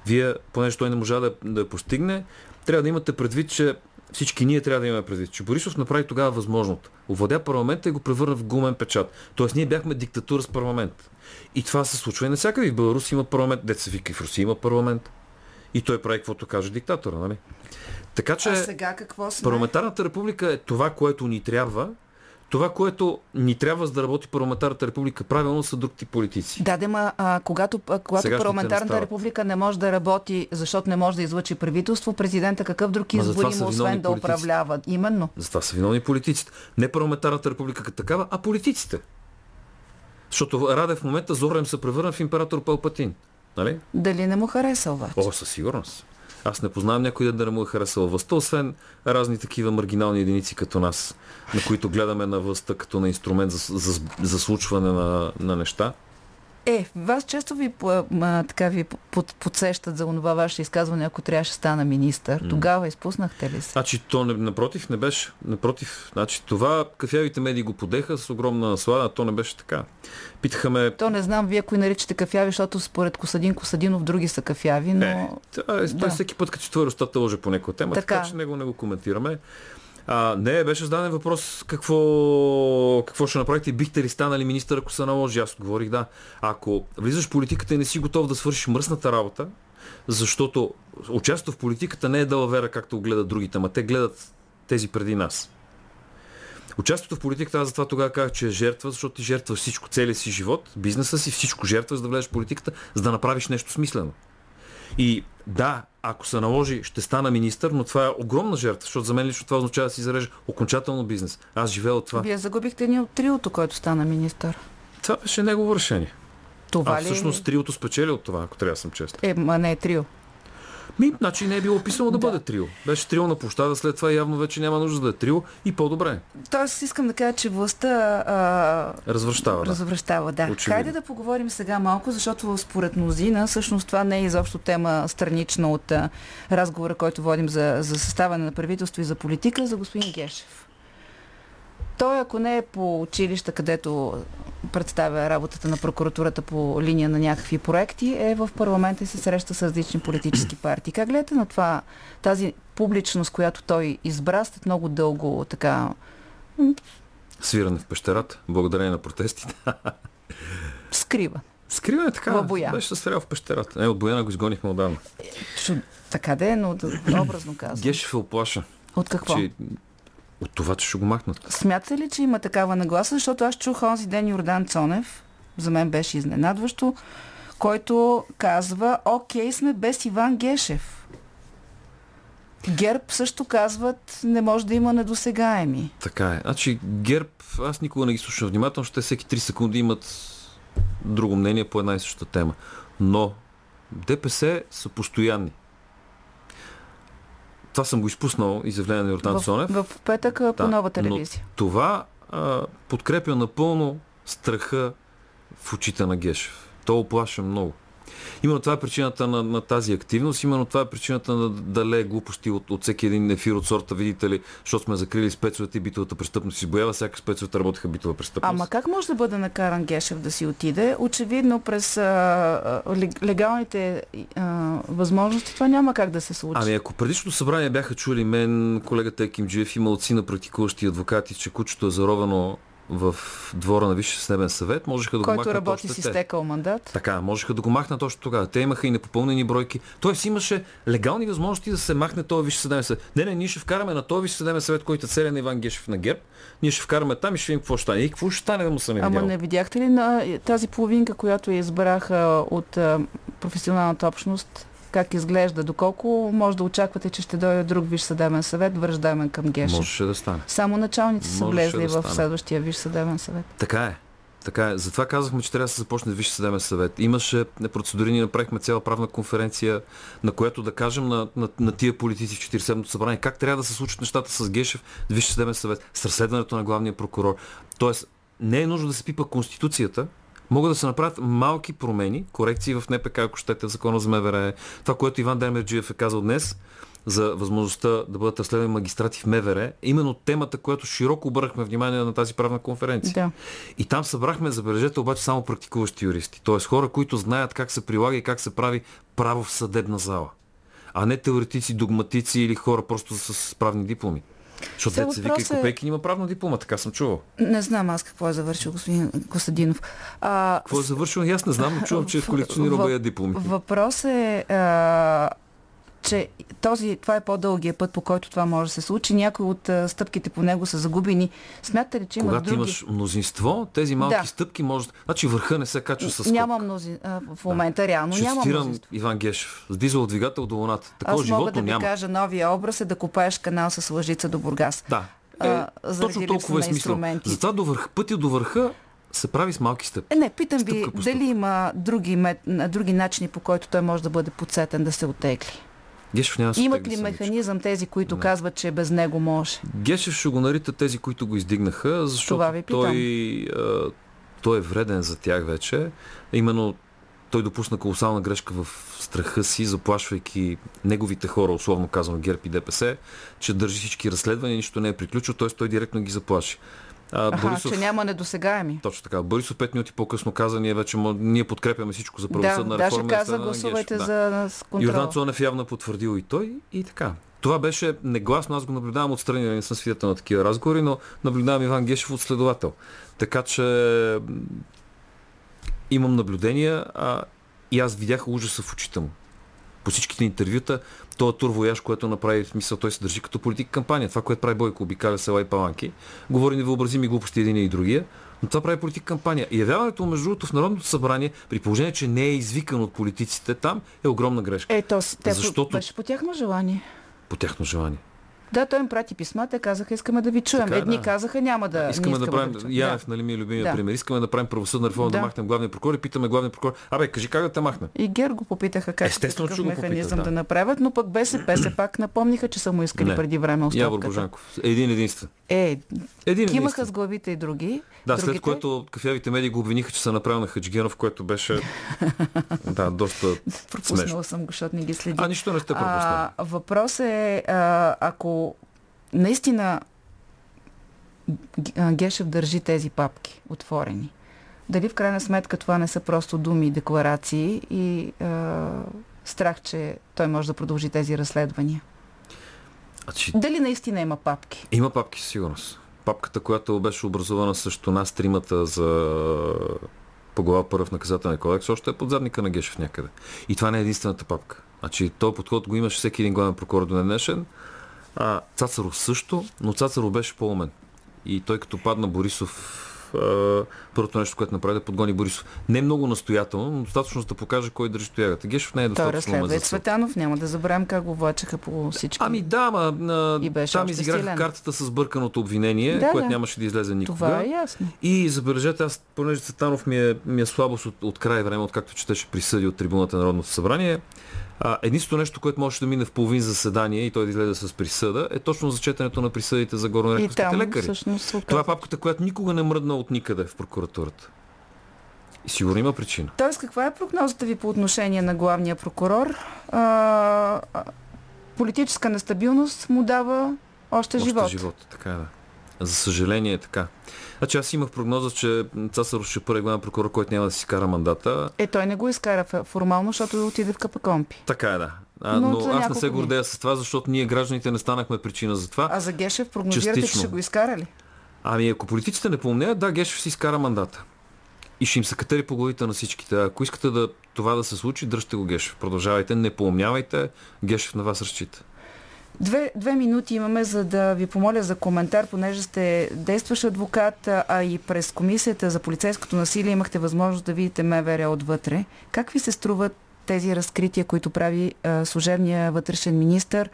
Вие, понеже той не можа да, да я постигне, трябва да имате предвид, че всички ние трябва да имаме предвид, че Борисов направи тогава възможното. Овладя парламента и го превърна в гумен печат. Тоест ние бяхме диктатура с парламент. И това се случва и навсякъде. В Беларус има парламент, деца вика и в Русия има парламент. И той прави каквото каже диктатора, нали? Така че А сега какво сме? парламентарната република е това, което ни трябва. Това, което ни трябва за да работи парламентарната република правилно, са друг тип политици. Да, да, ма, а, когато, а, когато Сегашните парламентарната република не може да работи, защото не може да излъчи правителство, президента какъв друг избор има, освен да политиците. управлява? Именно. За това са виновни политиците. Не парламентарната република като такава, а политиците. Защото Раде в момента Зорем се превърна в император Палпатин. Нали? Дали не му хареса обаче? О, със сигурност. Аз не познавам някой ден да не му е харесал властта, освен разни такива маргинални единици като нас, на които гледаме на властта като на инструмент за, за, за случване на, на неща. Е, вас често ви, ма, така ви под, подсещат за онова ваше изказване, ако трябваше да стана министър. М. Тогава изпуснахте ли се? Значи то не, напротив не беше. Напротив. Значи това кафявите медии го подеха с огромна наслада, а то не беше така. Питаха ме, То не знам вие кои наричате кафяви, защото според Косадин Косадинов други са кафяви, но... Е, е, Да. той всеки път, като че твоя устата лъже по някоя тема, Така. така че него не го коментираме. А, не, беше зададен въпрос какво, какво ще направите бихте ли станали министър, ако се наложи. Аз отговорих да. Ако влизаш в политиката и не си готов да свършиш мръсната работа, защото участието в политиката не е далавера, както гледат другите, ма те гледат тези преди нас. Участието в политиката, аз затова тогава казах, че е жертва, защото ти жертваш всичко, целия си живот, бизнеса си, всичко жертваш, за да влезеш в политиката, за да направиш нещо смислено. И да, ако се наложи, ще стана министър, но това е огромна жертва, защото за мен лично това означава да си зарежа окончателно бизнес. Аз живея от това. Вие загубихте ни от триото, който стана министър. Това беше негово решение. Това а ли? всъщност триото спечели от това, ако трябва да съм честен. Е, ма не е трио. Ми, значи не е било описано да, бъде трио. Беше трио на площада, след това явно вече няма нужда да е трио и по-добре. Тоест искам да кажа, че властта а, Развръщава, да. развръщава. Да. Очевидно. Хайде да поговорим сега малко, защото според мнозина, всъщност това не е изобщо тема странична от а, разговора, който водим за, за съставане на правителство и за политика, за господин Гешев. Той, ако не е по училища, където представя работата на прокуратурата по линия на някакви проекти, е в парламента и се среща с различни политически партии. Как гледате на това, тази публичност, която той избра след много дълго така Свиране в пещерата, благодарение на протестите. скрива? Скриване така. В боя. Беше се в пещерата. Не, от Бояна го изгонихме отдавна. Шо, така да е, но образно казвам. Гешев е оплаша. От какво? Че, от това, че ще го махнат. Смятате ли, че има такава нагласа? Защото аз чух онзи ден Йордан Цонев, за мен беше изненадващо, който казва, окей сме без Иван Гешев. ГЕРБ също казват, не може да има недосегаеми. Така е. Значи ГЕРБ, аз никога не ги слушам внимателно, ще всеки 3 секунди имат друго мнение по една и съща тема. Но ДПС са постоянни. Това съм го изпуснал, изявление на Йордан В, Цонев. в петък а, по Да, нова но телевизия. Това а, подкрепя напълно страха в очите на Гешев. То оплаша много. Именно това е причината на, на тази активност, именно това е причината на дале глупости от, от всеки един ефир от сорта, видите ли, защото сме закрили спецовете и битовата престъпност. Избоява всяка спецовете работеха битова престъпност. Ама как може да бъде накаран Гешев да си отиде? Очевидно през а, легалните а, възможности това няма как да се случи. Ами ако предишното събрание бяха чули мен, колегата Екимджиев има отци на практикуващи адвокати, че кучето е заровено в двора на Висшия съдебен съвет, можеха да Който го махнат работи още си стекал мандат. Така, можеха да го махнат точно тогава. Те имаха и непопълнени бройки. Тоест имаше легални възможности да се махне този Висш съдебен съвет. Не, не, ние ще вкараме на този Висш съдебен съвет, който е целен на Иван Гешев на ГЕРБ. Ние ще вкараме там и ще видим какво ще стане. И какво ще стане да му съм Ама не видяхте ли на тази половинка, която я избраха от а, професионалната общност, как изглежда, доколко може да очаквате, че ще дойде друг виш съдебен съвет, връждамен към Гешев. Можеше да стане. Само началници са влезли да в следващия виш съдебен съвет. Така е. Така е. Затова казахме, че трябва да се започне Висше съдебен съвет. Имаше процедури, ние направихме цяла правна конференция, на която да кажем на, на, на тия политици в 47-то събрание как трябва да се случат нещата с Гешев, Висше съдебен съвет, с разследването на главния прокурор. Тоест, не е нужно да се пипа Конституцията, могат да се направят малки промени, корекции в НПК, ако щете, в закона за МВР. Това, което Иван Демерджиев е казал днес, за възможността да бъдат разследвани магистрати в МВР, е именно темата, която широко обърнахме внимание на тази правна конференция. Да. И там събрахме, забележете, обаче само практикуващи юристи. Т.е. хора, които знаят как се прилага и как се прави право в съдебна зала. А не теоретици, догматици или хора просто с правни дипломи. Защото се вика и въпросът е- Копейкин има правна диплома, така съм чувал. Не знам аз какво е завършил господин Костадинов. А, Какво е завършил? Аз не знам, но чувам, че е колекционирал бая дипломи. Въпрос е, а, че този, това е по-дългия път, по който това може да се случи. Някои от а, стъпките по него са загубени. Смятате ли, че има Когато други... имаш мнозинство, тези малки Да. стъпки може... Значи върха не се качва с скок. Няма мнози... а, в момента реално Ще няма цитирам мнозинство. Иван Гешев. С дизел двигател до луната. Такова Аз мога да ви няма. кажа, новия образ е да копаеш канал с лъжица до Бургас. Да. А, Е, заради точно толкова е смисъл. инструменти. Затова до върх, пътя до върха се прави с малки стъпки. Е, не, питам ви, Стъпка дали има други, други начини, по който той може да бъде подсетен да се отегли? Гешев няма да Имат ли механизъм тези, които казват, че без него може? Гешев ще го нарита тези, които го издигнаха, защото Това ви питам. той, а, той е вреден за тях вече. Именно той допусна колосална грешка в страха си, заплашвайки неговите хора, условно казано ГЕРБ и ДПС, че държи всички разследвания, нищо не е приключило, т.е. той директно ги заплаши. А, Аха, че няма недосегаеми. Точно така. Борисов 5 минути по-късно каза, ние вече ние подкрепяме всичко за правосъдна Да, даже реформа. и каза, гласувайте Гешев. за контрол. Йордан Цонев явно е потвърдил и той и така. Това беше негласно, аз го наблюдавам отстрани, не съм свидетел на такива разговори, но наблюдавам Иван Гешев от следовател. Така че имам наблюдения а, и аз видях ужаса в очите му. По всичките интервюта, този турвояж, което направи, в смисъл, той се държи като политик кампания. Това, което прави Бойко, обикаля села и паланки, говори невъобразими глупости един и другия, но това прави политик кампания. И явяването между другото, в Народното събрание, при положение, че не е извикан от политиците там, е огромна грешка. Е, то, с- те Защото- беше по тяхно желание. По тяхно желание. Да, той им прати писма, те казаха, искаме да ви чуем. Така Едни да. казаха, няма да. Искаме не да правим, ви чуем. Янев, нали ми е любимия Да. пример, искаме да правим правосъдна реформа, да. Да. махнем главния прокурор и питаме главния прокурор, абе, кажи как да те махнем. И Гер го попитаха как Естествено, такъв го попитах, механизъм да. да. направят, но пък БСП се пак напомниха, че са му искали Не. преди време Явор оставката. Божанков. Един единствен. Е, Един кимаха единствен. с главите и други. Да, след Другите? което кафявите медии го обвиниха, че са направил на Хаджигенов, което беше да, доста Пропуснала смешно. съм го, защото не ги следи. А, нищо не сте пропуснали. Въпрос е, а, ако наистина Гешев държи тези папки отворени, дали в крайна сметка това не са просто думи и декларации и а, страх, че той може да продължи тези разследвания? Значи, Дали наистина има папки? Има папки сигурност. Папката, която беше образувана срещу нас тримата за по глава първа в наказателния кодекс, още е под задника на Гешев някъде. И това не е единствената папка. Значи, този подход го имаше всеки един главен прокурор до днешен. А, Цацаров също, но Цацаров беше по-умен. И той като падна Борисов, а, първото нещо, което направи да подгони Борисов. Не много настоятелно, но достатъчно да покаже кой държи тоягата. Гешев не е Той достатъчно умен разследва и. Цветанов, няма да забравим как го влачаха по всички. Ами да, ма, а, И беше там изиграха силен. картата с бърканото обвинение, Да, което да. нямаше да излезе никога. Това е ясно. И забележете, аз, понеже Цветанов ми е, ми е слабост от, от край време, откакто четеше присъди от трибуната на Народното събрание, а, единственото нещо, което може да мине в половин заседание и той да излезе с присъда, е точно зачетането на присъдите за там лекари. всъщност Това е папката, която никога не мръдна от никъде в прокуратурата. И сигурно има причина. Тоест, каква е прогнозата ви по отношение на главния прокурор? А, политическа нестабилност му дава още, още живот. живот, така е, да. За съжаление е така. Значи аз имах прогноза, че Цасаров ще първи главен прокурор, който няма да си кара мандата. Е, той не го изкара формално, защото отиде в КПКОМПИ. Така е, да. А, но, но аз не се гордея с това, защото ние гражданите не станахме причина за това. А за Гешев прогнозирате, Частично. че ще го изкара ли? Ами ако политиците не помнят, да, Гешев си изкара мандата. И ще им се катери по главите на всичките. Ако искате да, това да се случи, дръжте го Гешев. Продължавайте, не помнявайте, Гешев на вас разчита. Две, две минути имаме, за да ви помоля за коментар, понеже сте действащ адвокат, а и през комисията за полицейското насилие имахте възможност да видите МВР отвътре. Как ви се струват тези разкрития, които прави а, служебния вътрешен министр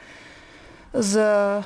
за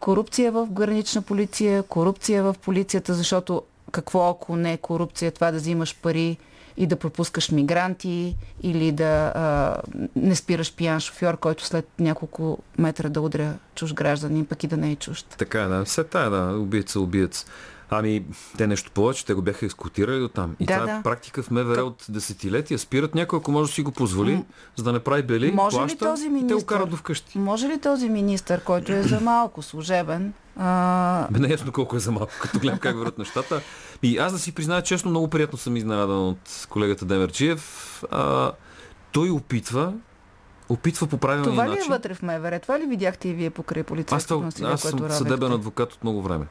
корупция в гранична полиция, корупция в полицията, защото какво ако не е корупция, това да взимаш пари и да пропускаш мигранти или да а, не спираш пиян шофьор, който след няколко метра да удря чуж гражданин, пък и да не е чужд. Така е, да. Все тая, да. Убиец, убиец. Ами, те нещо повече, те го бяха ескутирали от там. И да, това е да. е практика в МВР от десетилетия. Спират някой, ако може да си го позволи, М- за да не прави бели, може плаща, ли този министр, и те го карат до вкъщи. Може ли този министр, който е за малко служебен, а... Бе, не е ясно колко е за малко, като гледам как върват нещата. И аз да си призная честно, много приятно съм изненадан от колегата Демерчиев. А, той опитва опитва по правилния Това ли е вътре в МВР? Това ли видяхте и вие покрай полицейското насилие, Аз съм съдебен адвокат от много време.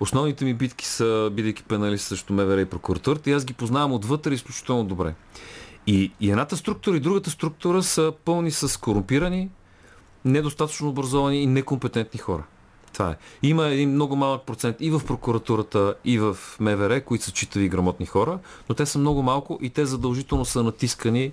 Основните ми битки са, бидейки пеналист срещу МВР и прокуратурата, и аз ги познавам отвътре изключително добре. И, и едната структура и другата структура са пълни с корумпирани, недостатъчно образовани и некомпетентни хора. Това е. Има един много малък процент и в прокуратурата, и в МВР, които са читави и грамотни хора, но те са много малко и те задължително са натискани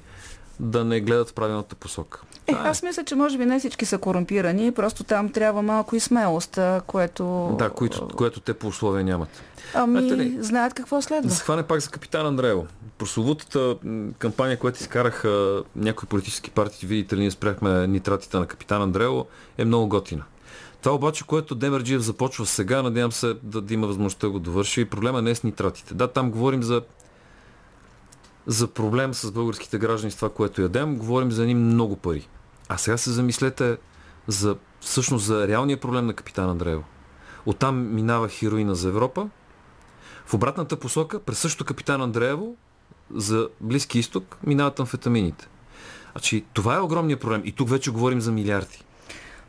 да не гледат в правилната посока. Е, аз мисля, че може би не всички са корумпирани, просто там трябва малко и смелост, което... Да, което, което те по условия нямат. Ами, ли, знаят какво следва. Да се хване пак за капитан Андреево. Прословутата кампания, която изкараха някои политически партии, видите ли, ние спряхме нитратите на капитан Андреево, е много готина. Това обаче, което Демерджиев започва сега, надявам се да, да има възможността да го довърши. И проблема не е с нитратите. Да, там говорим за за проблем с българските граждани с това, което ядем, говорим за едни много пари. А сега се замислете за всъщност за реалния проблем на капитан Андреево. Оттам минава хероина за Европа. В обратната посока, през същото капитан Андреево, за Близки изток, минават амфетамините. Значи, това е огромният проблем. И тук вече говорим за милиарди.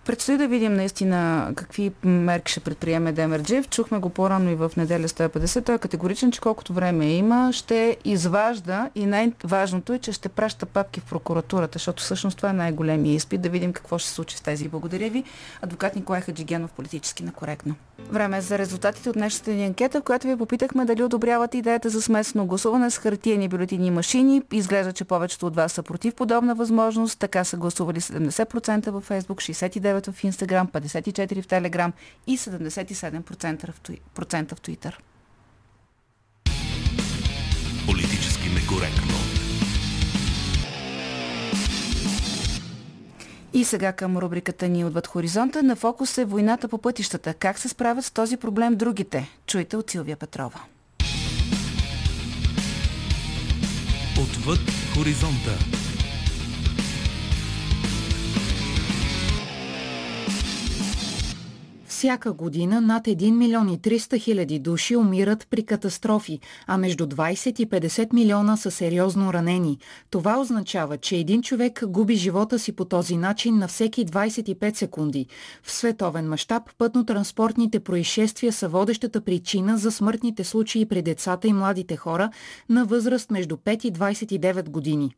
Предстои да видим наистина какви мерки ще предприеме Демерджиев. Чухме го по-рано и в неделя 150. Той е категоричен, че колкото време има, ще изважда и най-важното е, че ще праща папки в прокуратурата, защото всъщност това е най-големия изпит. Да видим какво ще случи с тези. Благодаря ви. Адвокат Николай Хаджигенов, политически накоректно. Време е за резултатите от днешната ни анкета, в която ви попитахме дали одобрявате идеята за смесено гласуване с хартиени бюлетини и машини. Изглежда, че повечето от вас са против подобна възможност. Така са гласували 70% във Facebook, 69% 59% в Instagram, 54% в Telegram и 77% в, процента в Twitter. Политически некоректно. И сега към рубриката ни отвъд хоризонта. На фокус е войната по пътищата. Как се справят с този проблем другите? Чуйте от Силвия Петрова. Отвъд хоризонта. Всяка година над 1 милион и 300 хиляди души умират при катастрофи, а между 20 и 50 милиона са сериозно ранени. Това означава, че един човек губи живота си по този начин на всеки 25 секунди. В световен мащаб пътно-транспортните происшествия са водещата причина за смъртните случаи при децата и младите хора на възраст между 5 и 29 години.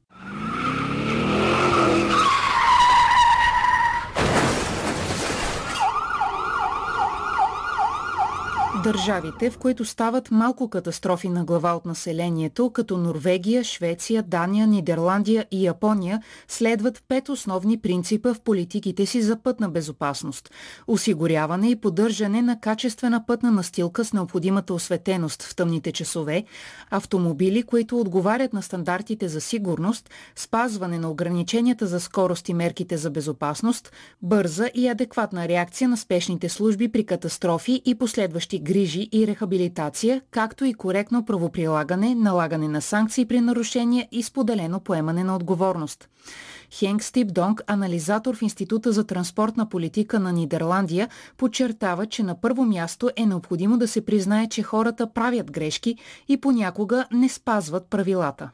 Държавите, в които стават малко катастрофи на глава от населението, като Норвегия, Швеция, Дания, Нидерландия и Япония, следват пет основни принципа в политиките си за пътна безопасност. Осигуряване и поддържане на качествена пътна настилка с необходимата осветеност в тъмните часове, автомобили, които отговарят на стандартите за сигурност, спазване на ограниченията за скорост и мерките за безопасност, бърза и адекватна реакция на спешните служби при катастрофи и последващи грижи и рехабилитация, както и коректно правоприлагане, налагане на санкции при нарушения и споделено поемане на отговорност. Хенк Стипдонг, анализатор в Института за транспортна политика на Нидерландия, подчертава, че на първо място е необходимо да се признае, че хората правят грешки и понякога не спазват правилата.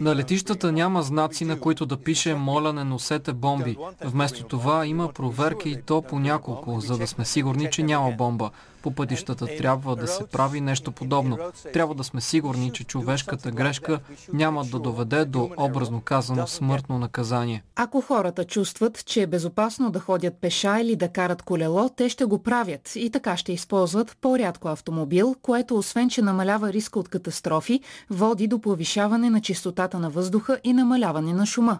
На летищата няма знаци, на които да пише «Моля, не носете бомби». Вместо това има проверки и то по няколко, за да сме сигурни, че няма бомба по пътищата трябва да се прави нещо подобно. Трябва да сме сигурни, че човешката грешка няма да доведе до образно казано смъртно наказание. Ако хората чувстват, че е безопасно да ходят пеша или да карат колело, те ще го правят и така ще използват по-рядко автомобил, което освен, че намалява риска от катастрофи, води до повишаване на чистотата на въздуха и намаляване на шума.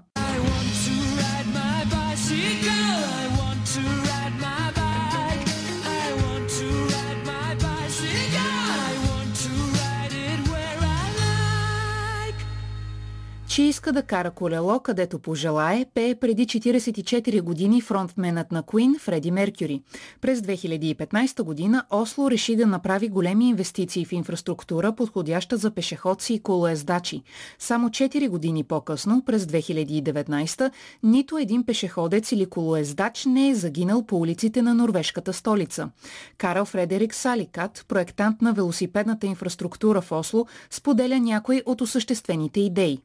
Че иска да кара колело където пожелае, пее преди 44 години фронтменът на Queen Фреди Меркюри. През 2015 година Осло реши да направи големи инвестиции в инфраструктура, подходяща за пешеходци и колоездачи. Само 4 години по-късно, през 2019, нито един пешеходец или колоездач не е загинал по улиците на норвежката столица. Карл Фредерик Саликат, проектант на велосипедната инфраструктура в Осло, споделя някои от осъществените идеи.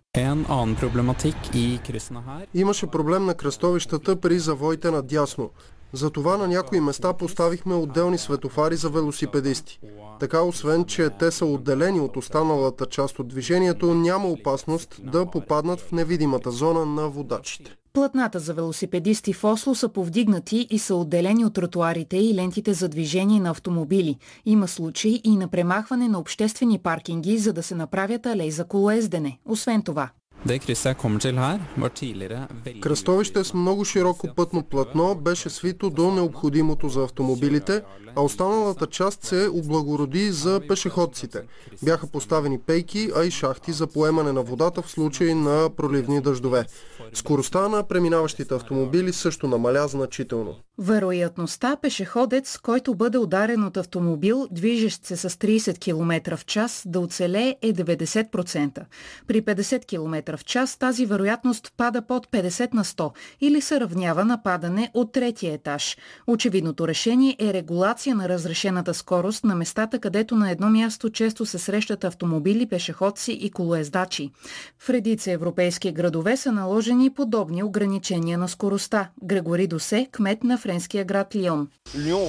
Имаше проблем на кръстовищата при завоите надясно. Затова на някои места поставихме отделни светофари за велосипедисти. Така, освен, че те са отделени от останалата част от движението, няма опасност да попаднат в невидимата зона на водачите. Платната за велосипедисти в Осло са повдигнати и са отделени от тротуарите и лентите за движение на автомобили. Има случаи и на премахване на обществени паркинги, за да се направят алей за колоездене. Освен това, Кръстовище с много широко пътно платно беше свито до необходимото за автомобилите, а останалата част се облагороди за пешеходците. Бяха поставени пейки, а и шахти за поемане на водата в случай на проливни дъждове. Скоростта на преминаващите автомобили също намаля значително. Вероятността пешеходец, който бъде ударен от автомобил, движещ се с 30 км в час, да оцелее е 90%. При 50 км в час тази вероятност пада под 50 на 100 или се равнява на падане от третия етаж. Очевидното решение е регулация на разрешената скорост на местата, където на едно място често се срещат автомобили, пешеходци и колоездачи. В редица европейски градове са наложени подобни ограничения на скоростта. Грегори Досе, кмет на френския град Лион. Лион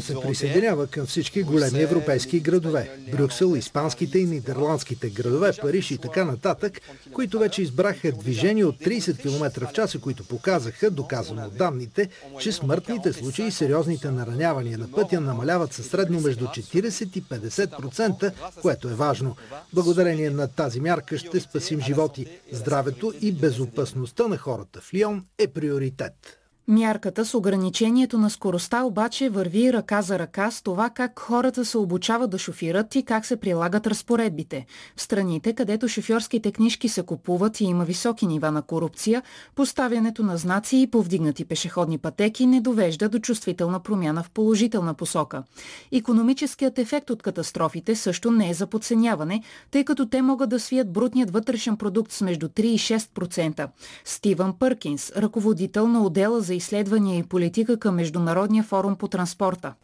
се присъединява към всички големи европейски градове. Брюксел, испанските и нидерландските градове, Париж и така нататък, които вече избраха движение от 30 км в час и които показаха, доказано от данните, че смъртните случаи и сериозните наранявания на пътя намаляват със средно между 40 и 50%, което е важно. Благодарение на тази мярка ще спасим животи. Здравето и безопасността на хората в Лион е приоритет. Мярката с ограничението на скоростта обаче върви ръка за ръка с това как хората се обучават да шофират и как се прилагат разпоредбите. В страните, където шофьорските книжки се купуват и има високи нива на корупция, поставянето на знаци и повдигнати пешеходни пътеки не довежда до чувствителна промяна в положителна посока. Економическият ефект от катастрофите също не е за подценяване, тъй като те могат да свият брутният вътрешен продукт с между 3 и 6%. Стивън Пъркинс, ръководител на отдела за изследвания и политика към Международния форум по транспорта.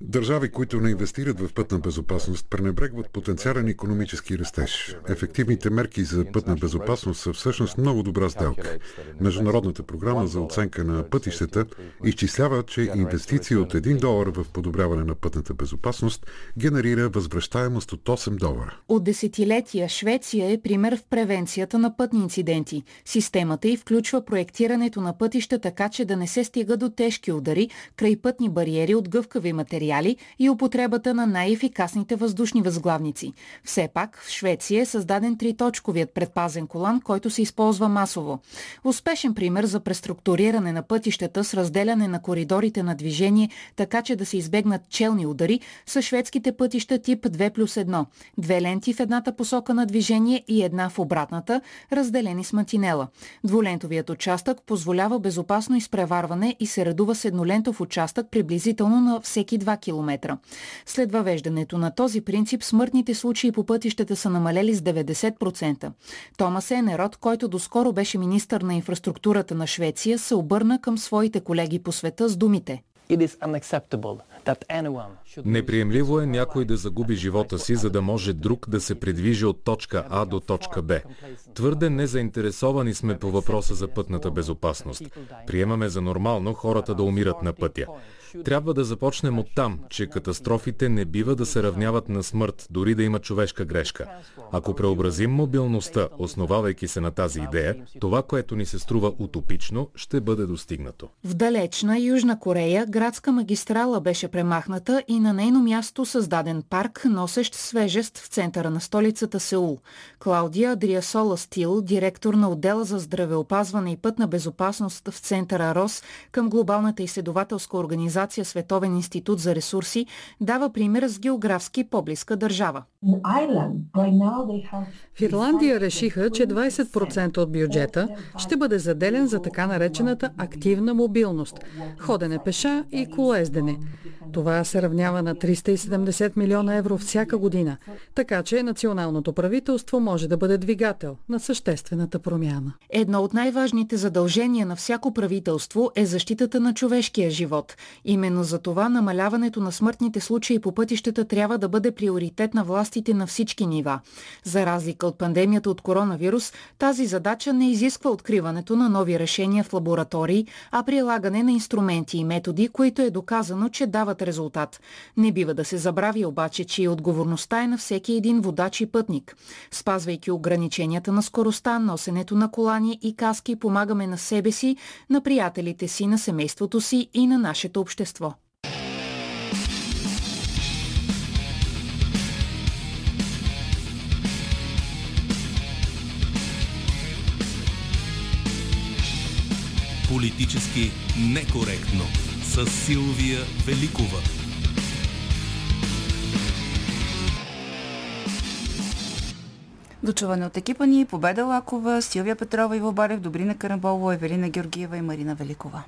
Държави, които не инвестират в пътна безопасност, пренебрегват потенциален економически растеж. Ефективните мерки за пътна безопасност са всъщност много добра сделка. Международната програма за оценка на пътищата изчислява, че инвестиции от 1 долар в подобряване на пътната безопасност генерира възвръщаемост от 8 долара. От десетилетия Швеция е пример в превенцията на пътни инциденти. Системата й включва проектирането на пътища така, че да не се стига до тежки удари, крайпътни бариери от гъвкави материали и употребата на най-ефикасните въздушни възглавници. Все пак в Швеция е създаден триточковият предпазен колан, който се използва масово. Успешен пример за преструктуриране на пътищата с разделяне на коридорите на движение, така че да се избегнат челни удари, са шведските пътища тип 2 плюс 1. Две ленти в едната посока на движение и една в обратната, разделени с мантинела. Двулентовият участък участък позволява безопасно изпреварване и се редува с еднолентов участък приблизително на всеки 2 км. След въвеждането на този принцип смъртните случаи по пътищата са намалели с 90%. Томас Енерот, който доскоро беше министър на инфраструктурата на Швеция, се обърна към своите колеги по света с думите. Неприемливо е някой да загуби живота си, за да може друг да се придвижи от точка А до точка Б. Твърде незаинтересовани сме по въпроса за пътната безопасност. Приемаме за нормално хората да умират на пътя. Трябва да започнем от там, че катастрофите не бива да се равняват на смърт, дори да има човешка грешка. Ако преобразим мобилността, основавайки се на тази идея, това, което ни се струва утопично, ще бъде достигнато. В далечна Южна Корея градска магистрала беше премахната и на нейно място създаден парк, носещ свежест в центъра на столицата Сеул. Клаудия Адриасола Стил, директор на отдела за здравеопазване и пътна безопасност в центъра РОС към глобалната изследователска организация организация Световен институт за ресурси дава пример с географски по-близка държава. В Ирландия решиха, че 20% от бюджета ще бъде заделен за така наречената активна мобилност – ходене пеша и колездене. Това се равнява на 370 милиона евро всяка година, така че националното правителство може да бъде двигател на съществената промяна. Едно от най-важните задължения на всяко правителство е защитата на човешкия живот. Именно за това намаляването на смъртните случаи по пътищата трябва да бъде приоритет на властите на всички нива. За разлика от пандемията от коронавирус, тази задача не изисква откриването на нови решения в лаборатории, а прилагане на инструменти и методи, които е доказано, че дават резултат. Не бива да се забрави обаче, че и отговорността е на всеки един водач и пътник. Спазвайки ограниченията на скоростта, носенето на колани и каски, помагаме на себе си, на приятелите си, на семейството си и на нашето общество. Политически некоректно с Силвия Великова. Дочуване от екипа ни Победа Лакова, Силвия Петрова, Иво Балев, Добрина Карамболова, Евелина Георгиева и Марина Великова.